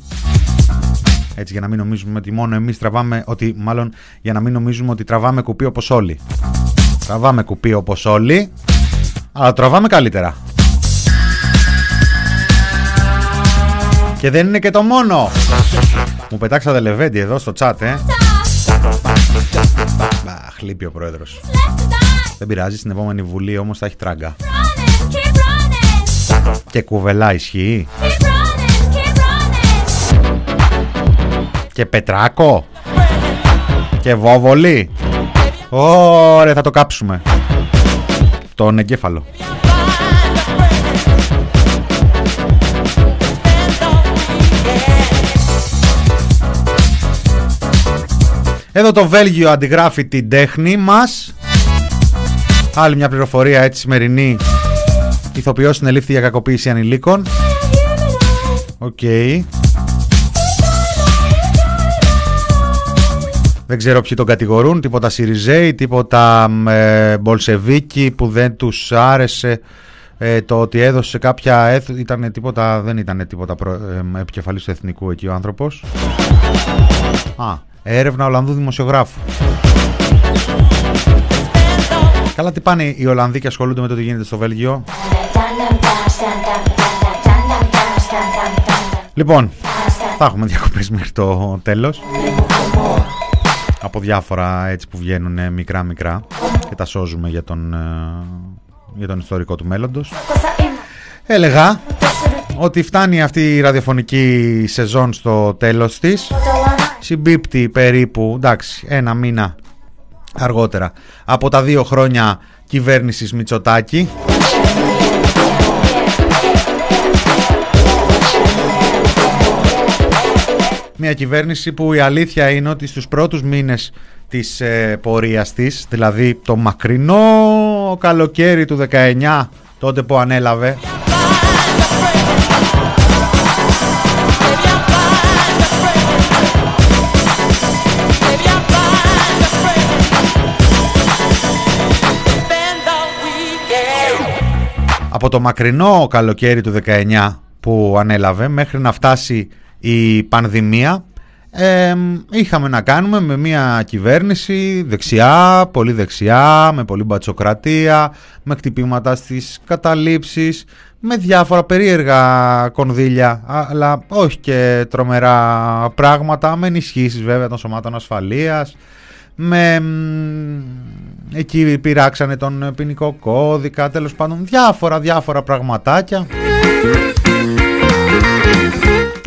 Έτσι για να μην νομίζουμε ότι μόνο εμείς τραβάμε, ότι μάλλον για να μην νομίζουμε ότι τραβάμε κουπί όπως όλοι. Τραβάμε κουπί όπως όλοι, αλλά τραβάμε καλύτερα. Και δεν είναι και το μόνο. Μου πετάξατε λεβέντι εδώ στο chat, ε. Μπαχ, λείπει ο πρόεδρος. Δεν πειράζει, στην επόμενη βουλή όμως θα έχει τράγκα. Και κουβελά ισχύει. Και πετράκο. Και βόβολη. Ωραία, θα το κάψουμε. Τον εγκέφαλο. Εδώ το Βέλγιο αντιγράφει την τέχνη μας. Άλλη μια πληροφορία έτσι σημερινή. Ηθοποιός συνελήφθη για κακοποίηση ανηλίκων. Οκ. Δεν ξέρω ποιοι τον κατηγορούν, τίποτα Σιριζέοι, τίποτα ε, Μπολσεβίκοι που δεν τους άρεσε ε, το ότι έδωσε κάποια, ήταν τίποτα, δεν ήταν τίποτα προ, ε, επικεφαλής του εθνικού εκεί ο άνθρωπος. Α, Έρευνα Ολλανδού δημοσιογράφου. Καλά τι πάνε οι Ολλανδοί και ασχολούνται με το τι γίνεται στο Βέλγιο. Λοιπόν, θα έχουμε διακοπές μέχρι το τέλος. Από διάφορα έτσι που βγαίνουν μικρά μικρά και τα σώζουμε για τον, ε, για τον ιστορικό του μέλλοντος. Έλεγα ότι φτάνει αυτή η ραδιοφωνική σεζόν στο τέλος της συμπίπτει περίπου, εντάξει, ένα μήνα αργότερα από τα δύο χρόνια κυβέρνησης Μητσοτάκη. Μια κυβέρνηση που η αλήθεια είναι ότι στους πρώτους μήνες της ε, πορείας της, δηλαδή το μακρινό καλοκαίρι του 19, τότε που ανέλαβε, από το μακρινό καλοκαίρι του 19 που ανέλαβε μέχρι να φτάσει η πανδημία είχαμε να κάνουμε με μια κυβέρνηση δεξιά, πολύ δεξιά, με πολύ μπατσοκρατία, με χτυπήματα στις καταλήψεις, με διάφορα περίεργα κονδύλια, αλλά όχι και τρομερά πράγματα, με ενισχύσεις βέβαια των σωμάτων ασφαλείας, με εκεί πειράξανε τον ποινικό κώδικα, τέλος πάντων διάφορα διάφορα πραγματάκια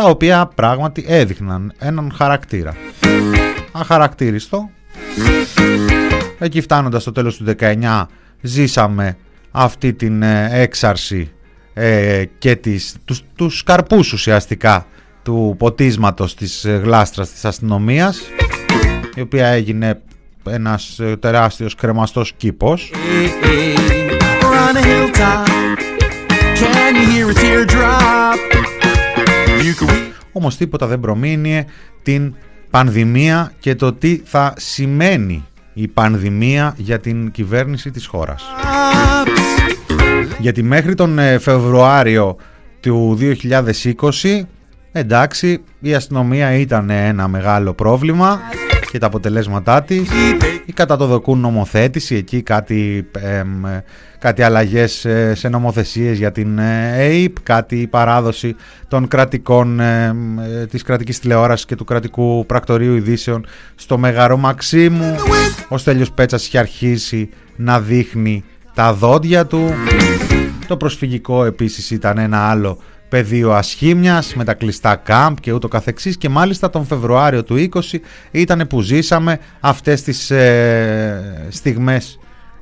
τα οποία πράγματι έδειχναν έναν χαρακτήρα. Αχαρακτήριστο. Εκεί φτάνοντας στο τέλος του 19 ζήσαμε αυτή την ε, έξαρση ε, και τις, τους, τους καρπούς ουσιαστικά του ποτίσματος της ε, γλάστρας της αστυνομίας η οποία έγινε ένας ε, τεράστιος κρεμαστός κήπος όμως τίποτα δεν προμήνυε την πανδημία και το τι θα σημαίνει η πανδημία για την κυβέρνηση της χώρας. Γιατί μέχρι τον ε, Φεβρουάριο του 2020 εντάξει η αστυνομία ήταν ένα μεγάλο πρόβλημα και τα αποτελέσματά της. Ή κατά το δοκούν νομοθέτηση εκεί κάτι, κάτι αλλαγές ε, σε νομοθεσίες για την ΑΕΠ κάτι παράδοση των κρατικών ε, της κρατικής τηλεόρασης και του κρατικού πρακτορείου ειδήσεων στο Μεγαρό Μαξίμου ο Στέλιος Πέτσας είχε αρχίσει να δείχνει τα δόντια του. Το προσφυγικό επίσης ήταν ένα άλλο πεδίο ασχήμιας με τα κλειστά κάμπ και ούτω καθεξής. Και μάλιστα τον Φεβρουάριο του 20 ήταν που ζήσαμε αυτές τις ε, στιγμές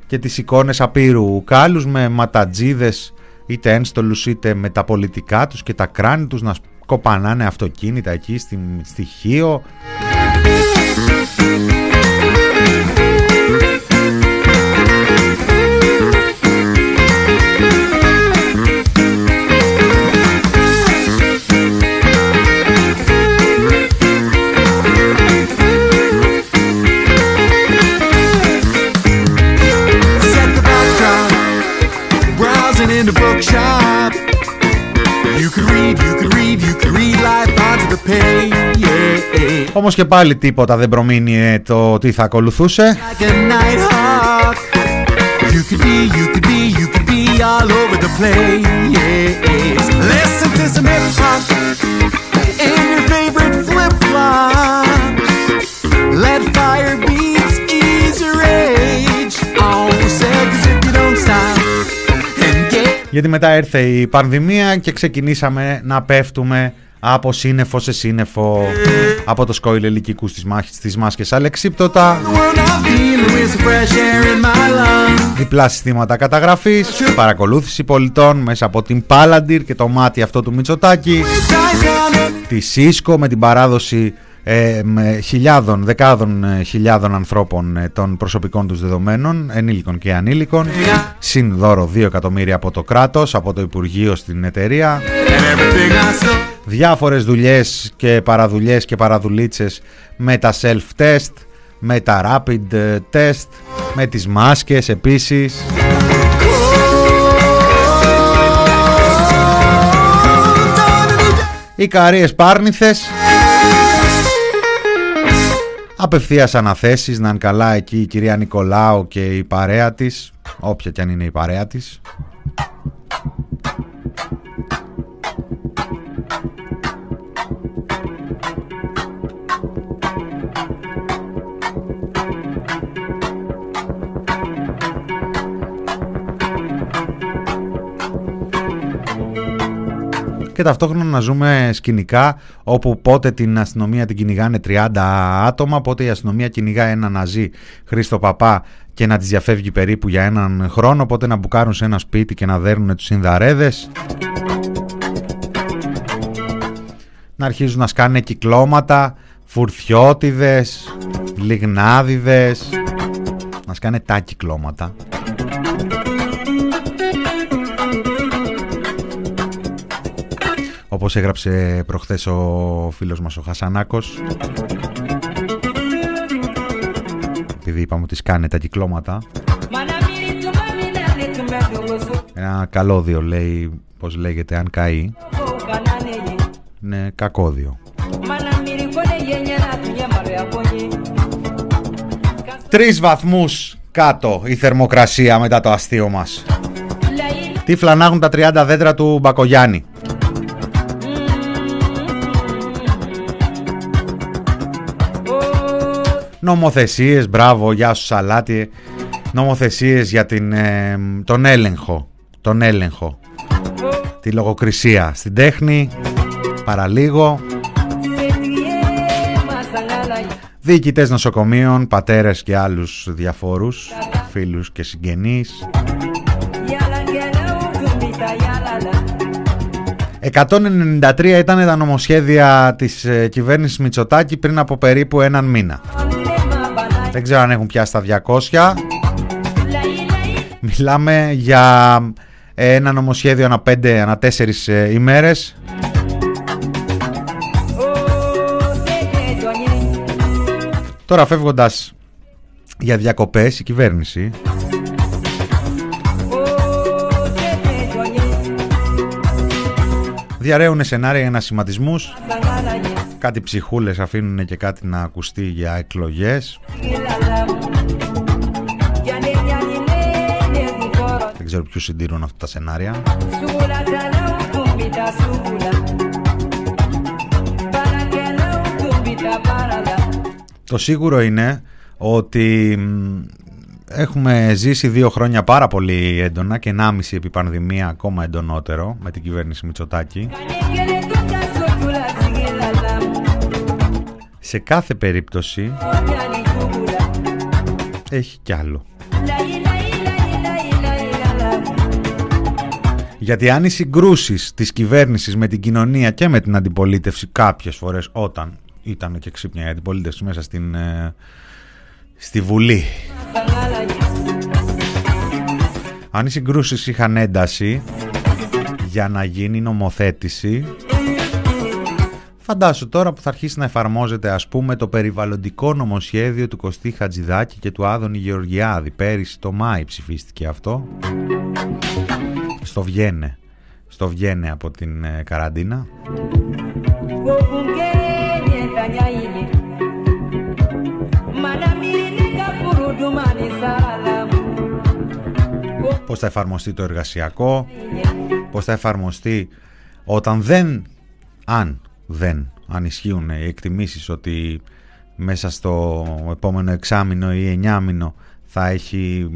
και τις εικόνες απείρου κάλους με ματατζίδες είτε ένστολους είτε με τα πολιτικά τους και τα κράνη τους να κοπανάνε αυτοκίνητα εκεί στη, στη Χίο Όμως και πάλι τίποτα δεν προμείνει το τι θα ακολουθούσε. Γιατί μετά έρθε η πανδημία και ξεκινήσαμε να πέφτουμε από σύννεφο σε σύννεφο. Από το σκόιλ ελικικού στις, στις μάσκες. Αλεξίπτωτα. Διπλά συστήματα καταγραφής. Παρακολούθηση πολιτών μέσα από την Palantir και το μάτι αυτό του Μητσοτάκη. Τη ΣΥΣΚΟ με την παράδοση ε, με χιλιάδων, δεκάδων ε, χιλιάδων ανθρώπων ε, των προσωπικών τους δεδομένων, ενήλικων και ανήλικων, συν δώρο 2 εκατομμύρια από το κράτος, από το Υπουργείο στην εταιρεία, διάφορες δουλειές και παραδουλειές και παραδουλίτσες με τα self-test, με τα rapid test, με τις μάσκες επίσης. Οι καρίες πάρνηθες Απευθείας αναθέσεις να είναι καλά εκεί η κυρία Νικολάου και η παρέα της, όποια κι αν είναι η παρέα της. Και ταυτόχρονα να ζούμε σκηνικά όπου πότε την αστυνομία την κυνηγάνε 30 άτομα, πότε η αστυνομία κυνηγά ένα ναζί Χρήστο Παπά και να τις διαφεύγει περίπου για έναν χρόνο, πότε να μπουκάρουν σε ένα σπίτι και να δέρνουν τους συνδαρέδες. Να αρχίζουν να σκάνε κυκλώματα, φουρθιώτιδες, λιγνάδιδες, να σκάνε τα κυκλώματα. Όπως έγραψε προχθές ο φίλος μας ο Χασανάκος. Επειδή είπαμε ότι σκάνε τα κυκλώματα. Ένα καλώδιο λέει πως λέγεται αν καεί. Είναι κακόδιο Τρεις βαθμούς κάτω η θερμοκρασία μετά το αστείο μας. Τι φλανάγουν τα 30 δέντρα του Μπακογιάννη νομοθεσίες, μπράβο, γεια σου Σαλάτι, νομοθεσίες για την, ε, τον έλεγχο, τον έλεγχο, τη λογοκρισία στην τέχνη, παραλίγο, διοικητές νοσοκομείων, πατέρες και άλλους διαφόρους, φίλους και συγγενείς. 193 ήταν τα νομοσχέδια της ε, κυβέρνησης Μητσοτάκη πριν από περίπου έναν μήνα. Δεν ξέρω αν έχουν πιάσει τα 200. Μιλάμε για ένα νομοσχέδιο ανά 5, ανά 4 ε, ημέρες. Τώρα φεύγοντας για διακοπές η κυβέρνηση Διαραίουν σενάρια για ανασηματισμούς Κάτι ψυχούλες αφήνουν και κάτι να ακουστεί για εκλογές Δεν ξέρω ποιους συντηρούν αυτά τα σενάρια Το σίγουρο είναι ότι έχουμε ζήσει δύο χρόνια πάρα πολύ έντονα και 1,5 επί πανδημία ακόμα εντονότερο με την κυβέρνηση Μητσοτάκη. Σε κάθε περίπτωση έχει κι άλλο. Γιατί αν οι συγκρούσεις της κυβέρνησης με την κοινωνία και με την αντιπολίτευση κάποιες φορές όταν ήταν και ξύπνια η αντιπολίτευση μέσα στην, ε, στη Βουλή αν οι συγκρούσεις είχαν ένταση για να γίνει νομοθέτηση Φαντάσου τώρα που θα αρχίσει να εφαρμόζεται ας πούμε το περιβαλλοντικό νομοσχέδιο του Κωστή Χατζηδάκη και του Άδωνη Γεωργιάδη. Πέρυσι το Μάη ψηφίστηκε αυτό. Στο Βιένε. Στο Βιένε από την ε, καραντίνα. Πώς θα εφαρμοστεί το εργασιακό, πώς θα εφαρμοστεί όταν δεν, αν δεν, αν ισχύουν οι εκτιμήσεις ότι μέσα στο επόμενο εξάμηνο ή εννιάμηνο θα έχει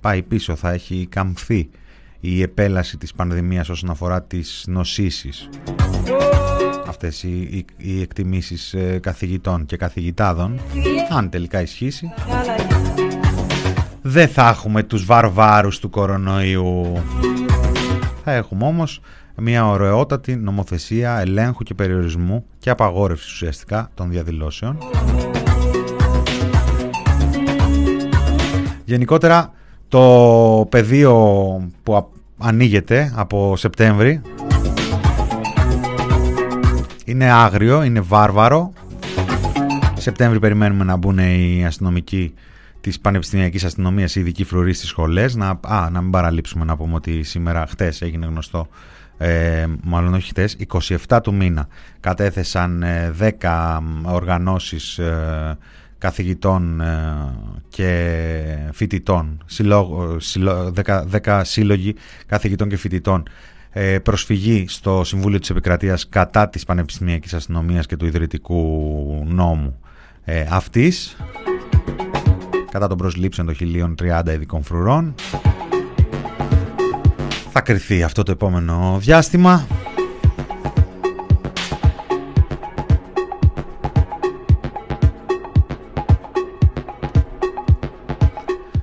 πάει πίσω, θα έχει καμφθεί η επέλαση της πανδημίας όσον αφορά τις νοσήσεις. Αυτές οι, οι, οι εκτιμήσεις ε, καθηγητών και καθηγητάδων, αν τελικά ισχύσει, δεν θα έχουμε τους βαρβάρους του κορονοϊού. Θα έχουμε όμως μια ωραιότατη νομοθεσία ελέγχου και περιορισμού και απαγόρευσης ουσιαστικά των διαδηλώσεων. Γενικότερα το πεδίο που ανοίγεται από Σεπτέμβρη είναι άγριο, είναι βάρβαρο. Σεπτέμβρη περιμένουμε να μπουν οι αστυνομικοί της Πανεπιστημιακής Αστυνομίας, οι ειδικοί φρουροί στις σχολές. Να, α, να μην παραλείψουμε να πούμε ότι σήμερα, χτε, έγινε γνωστό, ε, μάλλον όχι χτες, 27 του μήνα, κατέθεσαν 10 ε, οργανώσεις ε, καθηγητών ε, και φοιτητών, 10, 10 σύλλογοι καθηγητών και φοιτητών. Ε, προσφυγή στο Συμβούλιο της Επικρατείας κατά της Πανεπιστημιακής Αστυνομίας και του Ιδρυτικού Νόμου ε, αυτής κατά των προσλήψεων των 1030 ειδικών φρουρών. Θα κρυθεί αυτό το επόμενο διάστημα.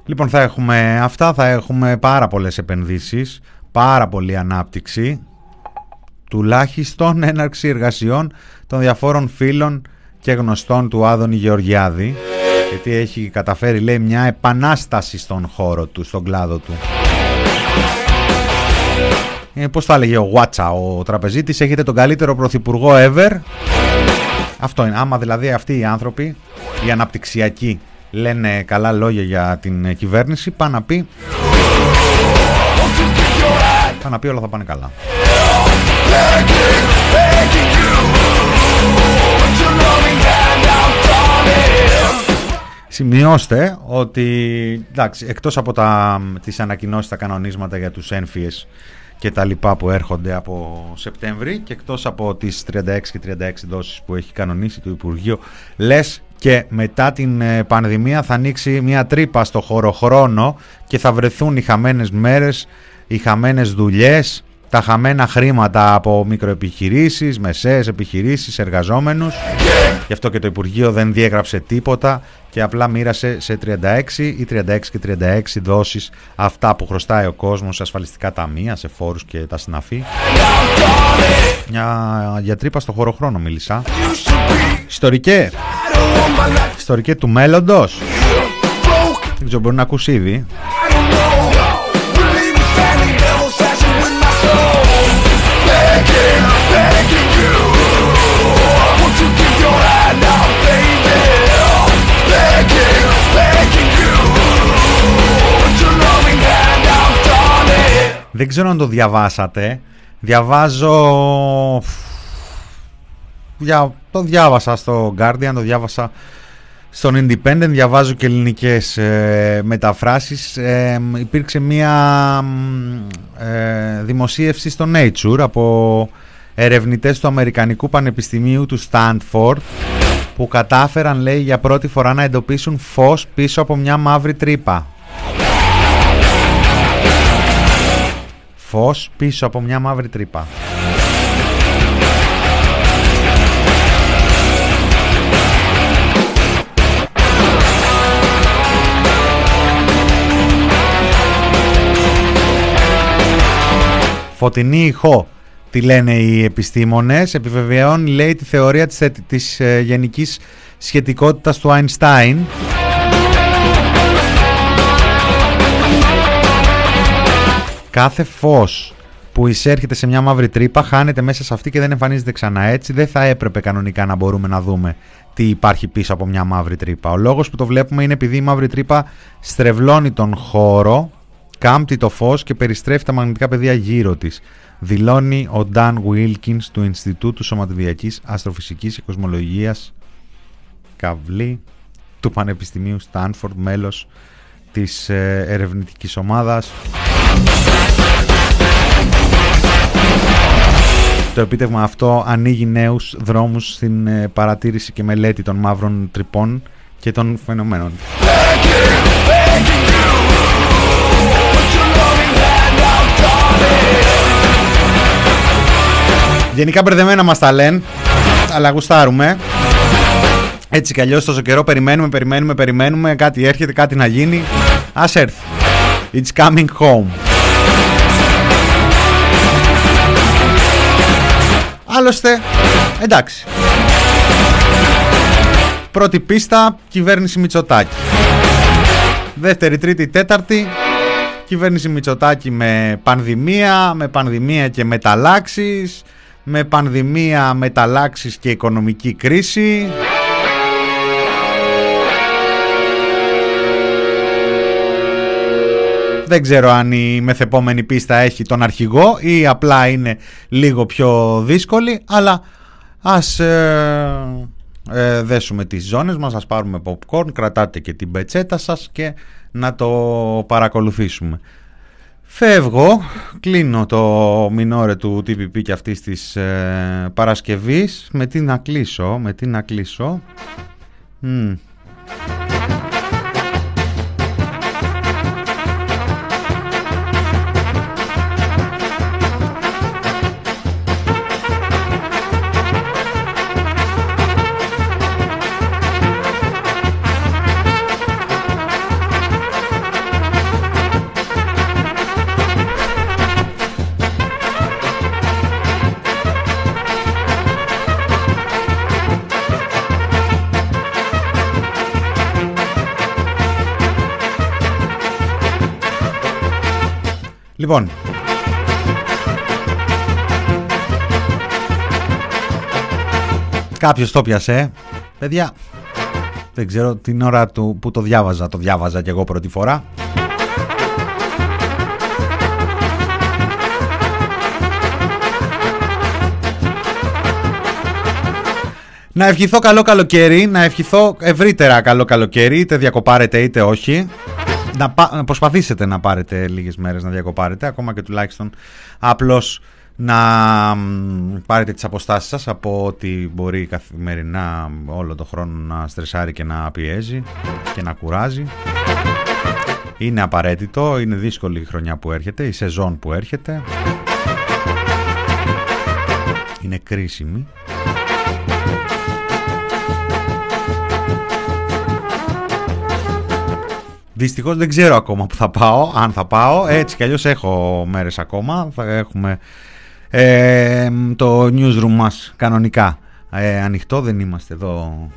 Λοιπόν θα έχουμε αυτά, θα έχουμε πάρα πολλές επενδύσεις, πάρα πολλή ανάπτυξη, τουλάχιστον έναρξη εργασιών των διαφόρων φίλων και γνωστών του Άδωνη Γεωργιάδη γιατί έχει καταφέρει λέει μια επανάσταση στον χώρο του, στον κλάδο του. Ε, πώς θα έλεγε ο Γουάτσα ο τραπεζίτης έχετε τον καλύτερο πρωθυπουργό ever. Αυτό είναι. Άμα δηλαδή αυτοί οι άνθρωποι οι αναπτυξιακοί λένε καλά λόγια για την κυβέρνηση πάνε να πει πάνε να πει όλα θα πάνε καλά. Σημειώστε ότι εντάξει, εκτός από τα, τις ανακοινώσεις, τα κανονίσματα για τους ένφιες και τα λοιπά που έρχονται από Σεπτέμβρη και εκτός από τις 36 και 36 δόσεις που έχει κανονίσει το Υπουργείο λες και μετά την ε, πανδημία θα ανοίξει μια τρύπα στο χώρο χρόνο και θα βρεθούν οι χαμένες μέρες, οι χαμένες δουλειές, τα χαμένα χρήματα από μικροεπιχειρήσεις, μεσαίες επιχειρήσεις, εργαζόμενους. Γι' αυτό και το Υπουργείο δεν διέγραψε τίποτα και απλά μοίρασε σε 36 ή 36 και 36 δόσεις αυτά που χρωστάει ο κόσμος σε ασφαλιστικά ταμεία, σε φόρους και τα συναφή. Μια για τρύπα στο χώρο χρόνο μίλησα. Ιστορικέ. Ιστορικέ του μέλλοντος. Δεν ξέρω, μπορεί να ακούσει ήδη. Δεν ξέρω αν το διαβάσατε. Διαβάζω... Δια... Το διάβασα στο Guardian, το διάβασα στον Independent, διαβάζω και ελληνικές ε, μεταφράσεις. Ε, υπήρξε μία ε, δημοσίευση στο Nature από ερευνητές του Αμερικανικού Πανεπιστημίου του Stanford που κατάφεραν, λέει, για πρώτη φορά να εντοπίσουν φως πίσω από μια μαύρη τρύπα. Φως πίσω από μια μαύρη τρύπα. Φωτεινή ηχό, τι λένε οι επιστήμονες, επιβεβαιώνει λέει τη θεωρία της, της ε, γενικής σχετικότητας του Einstein. Κάθε φως που εισέρχεται σε μια μαύρη τρύπα χάνεται μέσα σε αυτή και δεν εμφανίζεται ξανά έτσι. Δεν θα έπρεπε κανονικά να μπορούμε να δούμε τι υπάρχει πίσω από μια μαύρη τρύπα. Ο λόγος που το βλέπουμε είναι επειδή η μαύρη τρύπα στρεβλώνει τον χώρο κάμπτει το φως και περιστρέφει τα μαγνητικά πεδία γύρω της. Δηλώνει ο Νταν Βίλκινς του Ινστιτούτου Σωματιδιακής Αστροφυσικής και Κοσμολογίας Καβλή του Πανεπιστημίου Στάνφορντ, μέλος της ε, ερευνητικής ομάδας. Το επίτευγμα αυτό ανοίγει νέους δρόμους στην ε, παρατήρηση και μελέτη των μαύρων τρυπών και των φαινομένων. Γενικά μπερδεμένα μας τα λένε, αλλά γουστάρουμε. Έτσι κι αλλιώς τόσο καιρό περιμένουμε, περιμένουμε, περιμένουμε, κάτι έρχεται, κάτι να γίνει. Ας έρθει. It's coming home. Άλλωστε, εντάξει. Πρώτη πίστα, κυβέρνηση Μητσοτάκη. Δεύτερη, τρίτη, τέταρτη, κυβέρνηση Μητσοτάκη με πανδημία, με πανδημία και μεταλλάξεις, με πανδημία, μεταλλάξεις και οικονομική κρίση. Δεν ξέρω αν η μεθεπόμενη πίστα έχει τον αρχηγό ή απλά είναι λίγο πιο δύσκολη, αλλά ας ε, ε, δέσουμε τις ζώνες μας, ας πάρουμε popcorn, κρατάτε και την πετσέτα σας και να το παρακολουθήσουμε. Φεύγω, κλείνω το μινόρε του TPP και αυτής της ε, Παρασκευής. Με τι να κλείσω, με τι να κλείσω. Λοιπόν. Κάποιος το πιασε. Παιδιά, δεν ξέρω την ώρα του που το διάβαζα. Το διάβαζα και εγώ πρώτη φορά. Να ευχηθώ καλό καλοκαίρι, να ευχηθώ ευρύτερα καλό καλοκαίρι, είτε διακοπάρετε είτε όχι να, να προσπαθήσετε να πάρετε λίγες μέρες να διακοπάρετε ακόμα και τουλάχιστον απλώς να πάρετε τις αποστάσεις σας από ότι μπορεί καθημερινά όλο το χρόνο να στρεσάρει και να πιέζει και να κουράζει. Είναι απαραίτητο, είναι δύσκολη η χρονιά που έρχεται, η σεζόν που έρχεται. Είναι κρίσιμη. Δυστυχώς δεν ξέρω ακόμα που θα πάω, αν θα πάω. Έτσι κι αλλιώς έχω μέρες ακόμα. Θα έχουμε ε, το newsroom μας κανονικά ε, ανοιχτό. Δεν είμαστε εδώ,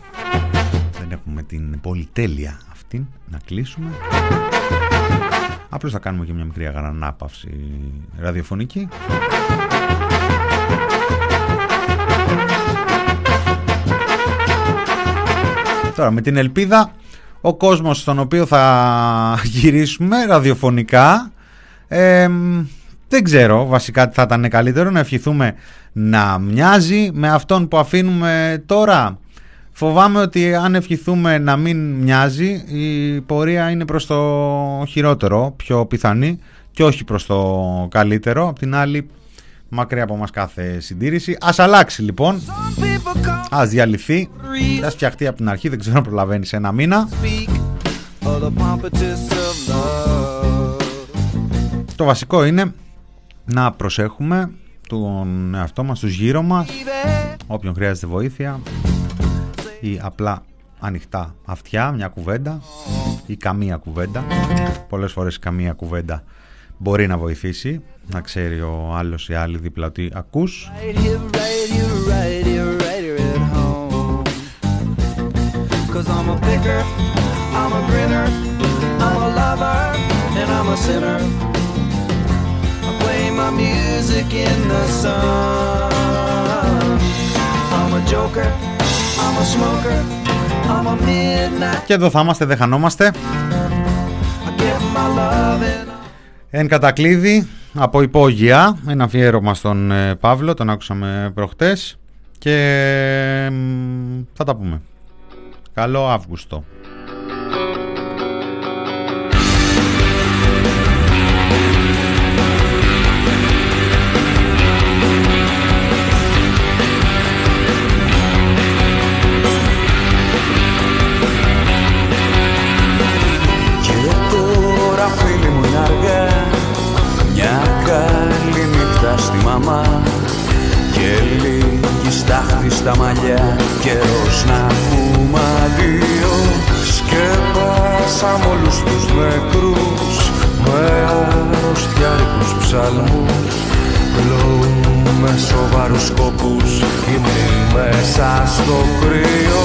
δεν έχουμε την πολυτέλεια αυτή να κλείσουμε. Απλώς θα κάνουμε και μια μικρή αγανάπαυση ραδιοφωνική. Τώρα με την ελπίδα ο κόσμος στον οποίο θα γυρίσουμε ραδιοφωνικά Δεν ξέρω βασικά τι θα ήταν καλύτερο να ευχηθούμε να μοιάζει με αυτόν που αφήνουμε τώρα. Φοβάμαι ότι αν ευχηθούμε να μην μοιάζει η πορεία είναι προς το χειρότερο, πιο πιθανή και όχι προς το καλύτερο. Απ' την άλλη μακριά από μας κάθε συντήρηση. Ας αλλάξει λοιπόν, ας διαλυθεί, ας φτιαχτεί από την αρχή, δεν ξέρω αν προλαβαίνει σε ένα μήνα. Το βασικό είναι να προσέχουμε τον εαυτό μας, τους γύρω μας, όποιον χρειάζεται βοήθεια ή απλά ανοιχτά αυτιά, μια κουβέντα ή καμία κουβέντα. Πολλές φορές καμία κουβέντα μπορεί να βοηθήσει, να ξέρει ο άλλος ή άλλη δίπλα ότι ακούς. Και εδώ θα είμαστε, δεν χανόμαστε. Εν κατακλείδη από υπόγεια, ένα αφιέρωμα στον ε, Παύλο, τον άκουσαμε προχτές και θα τα πούμε. Καλό Αύγουστο. Στα μαλλιά. Καιρός να πούμε αδείο Σκέπασαμε όλους τους νεκρούς Με αρρωστιάρικους ψαλμούς. Πλούμε σοβαρούς σκοπούς Ήμουν μέσα στο κρύο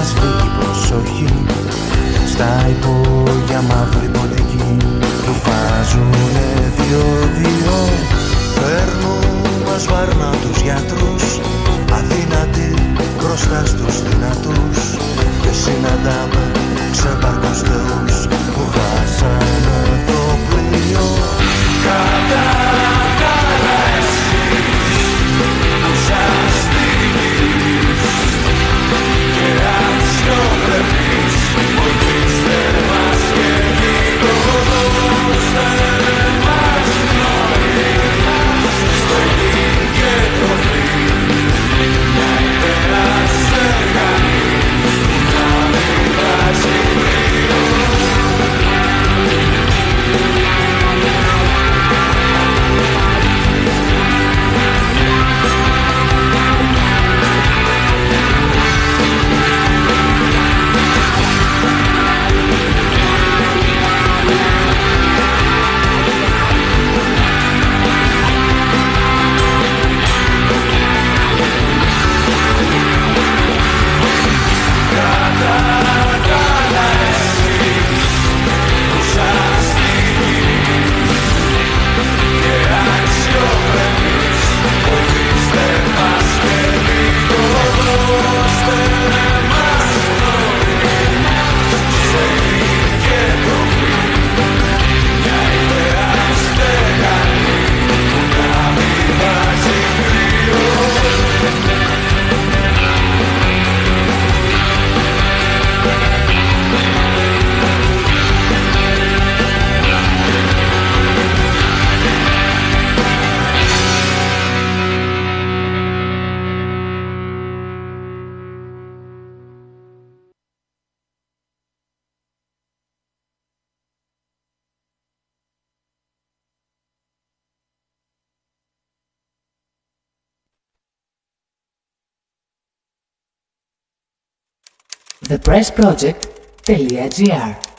μας λίγη προσοχή. Στα υπόγεια μαύρη ποντική που βάζουνε δυο-δυο Παίρνουν μας βάρνα τους γιατρούς Αδύνατοι μπροστά στους δυνατούς. Και συναντάμε ξεπαρκούς θεούς που χάσανε Press project Telia thepressproject.gr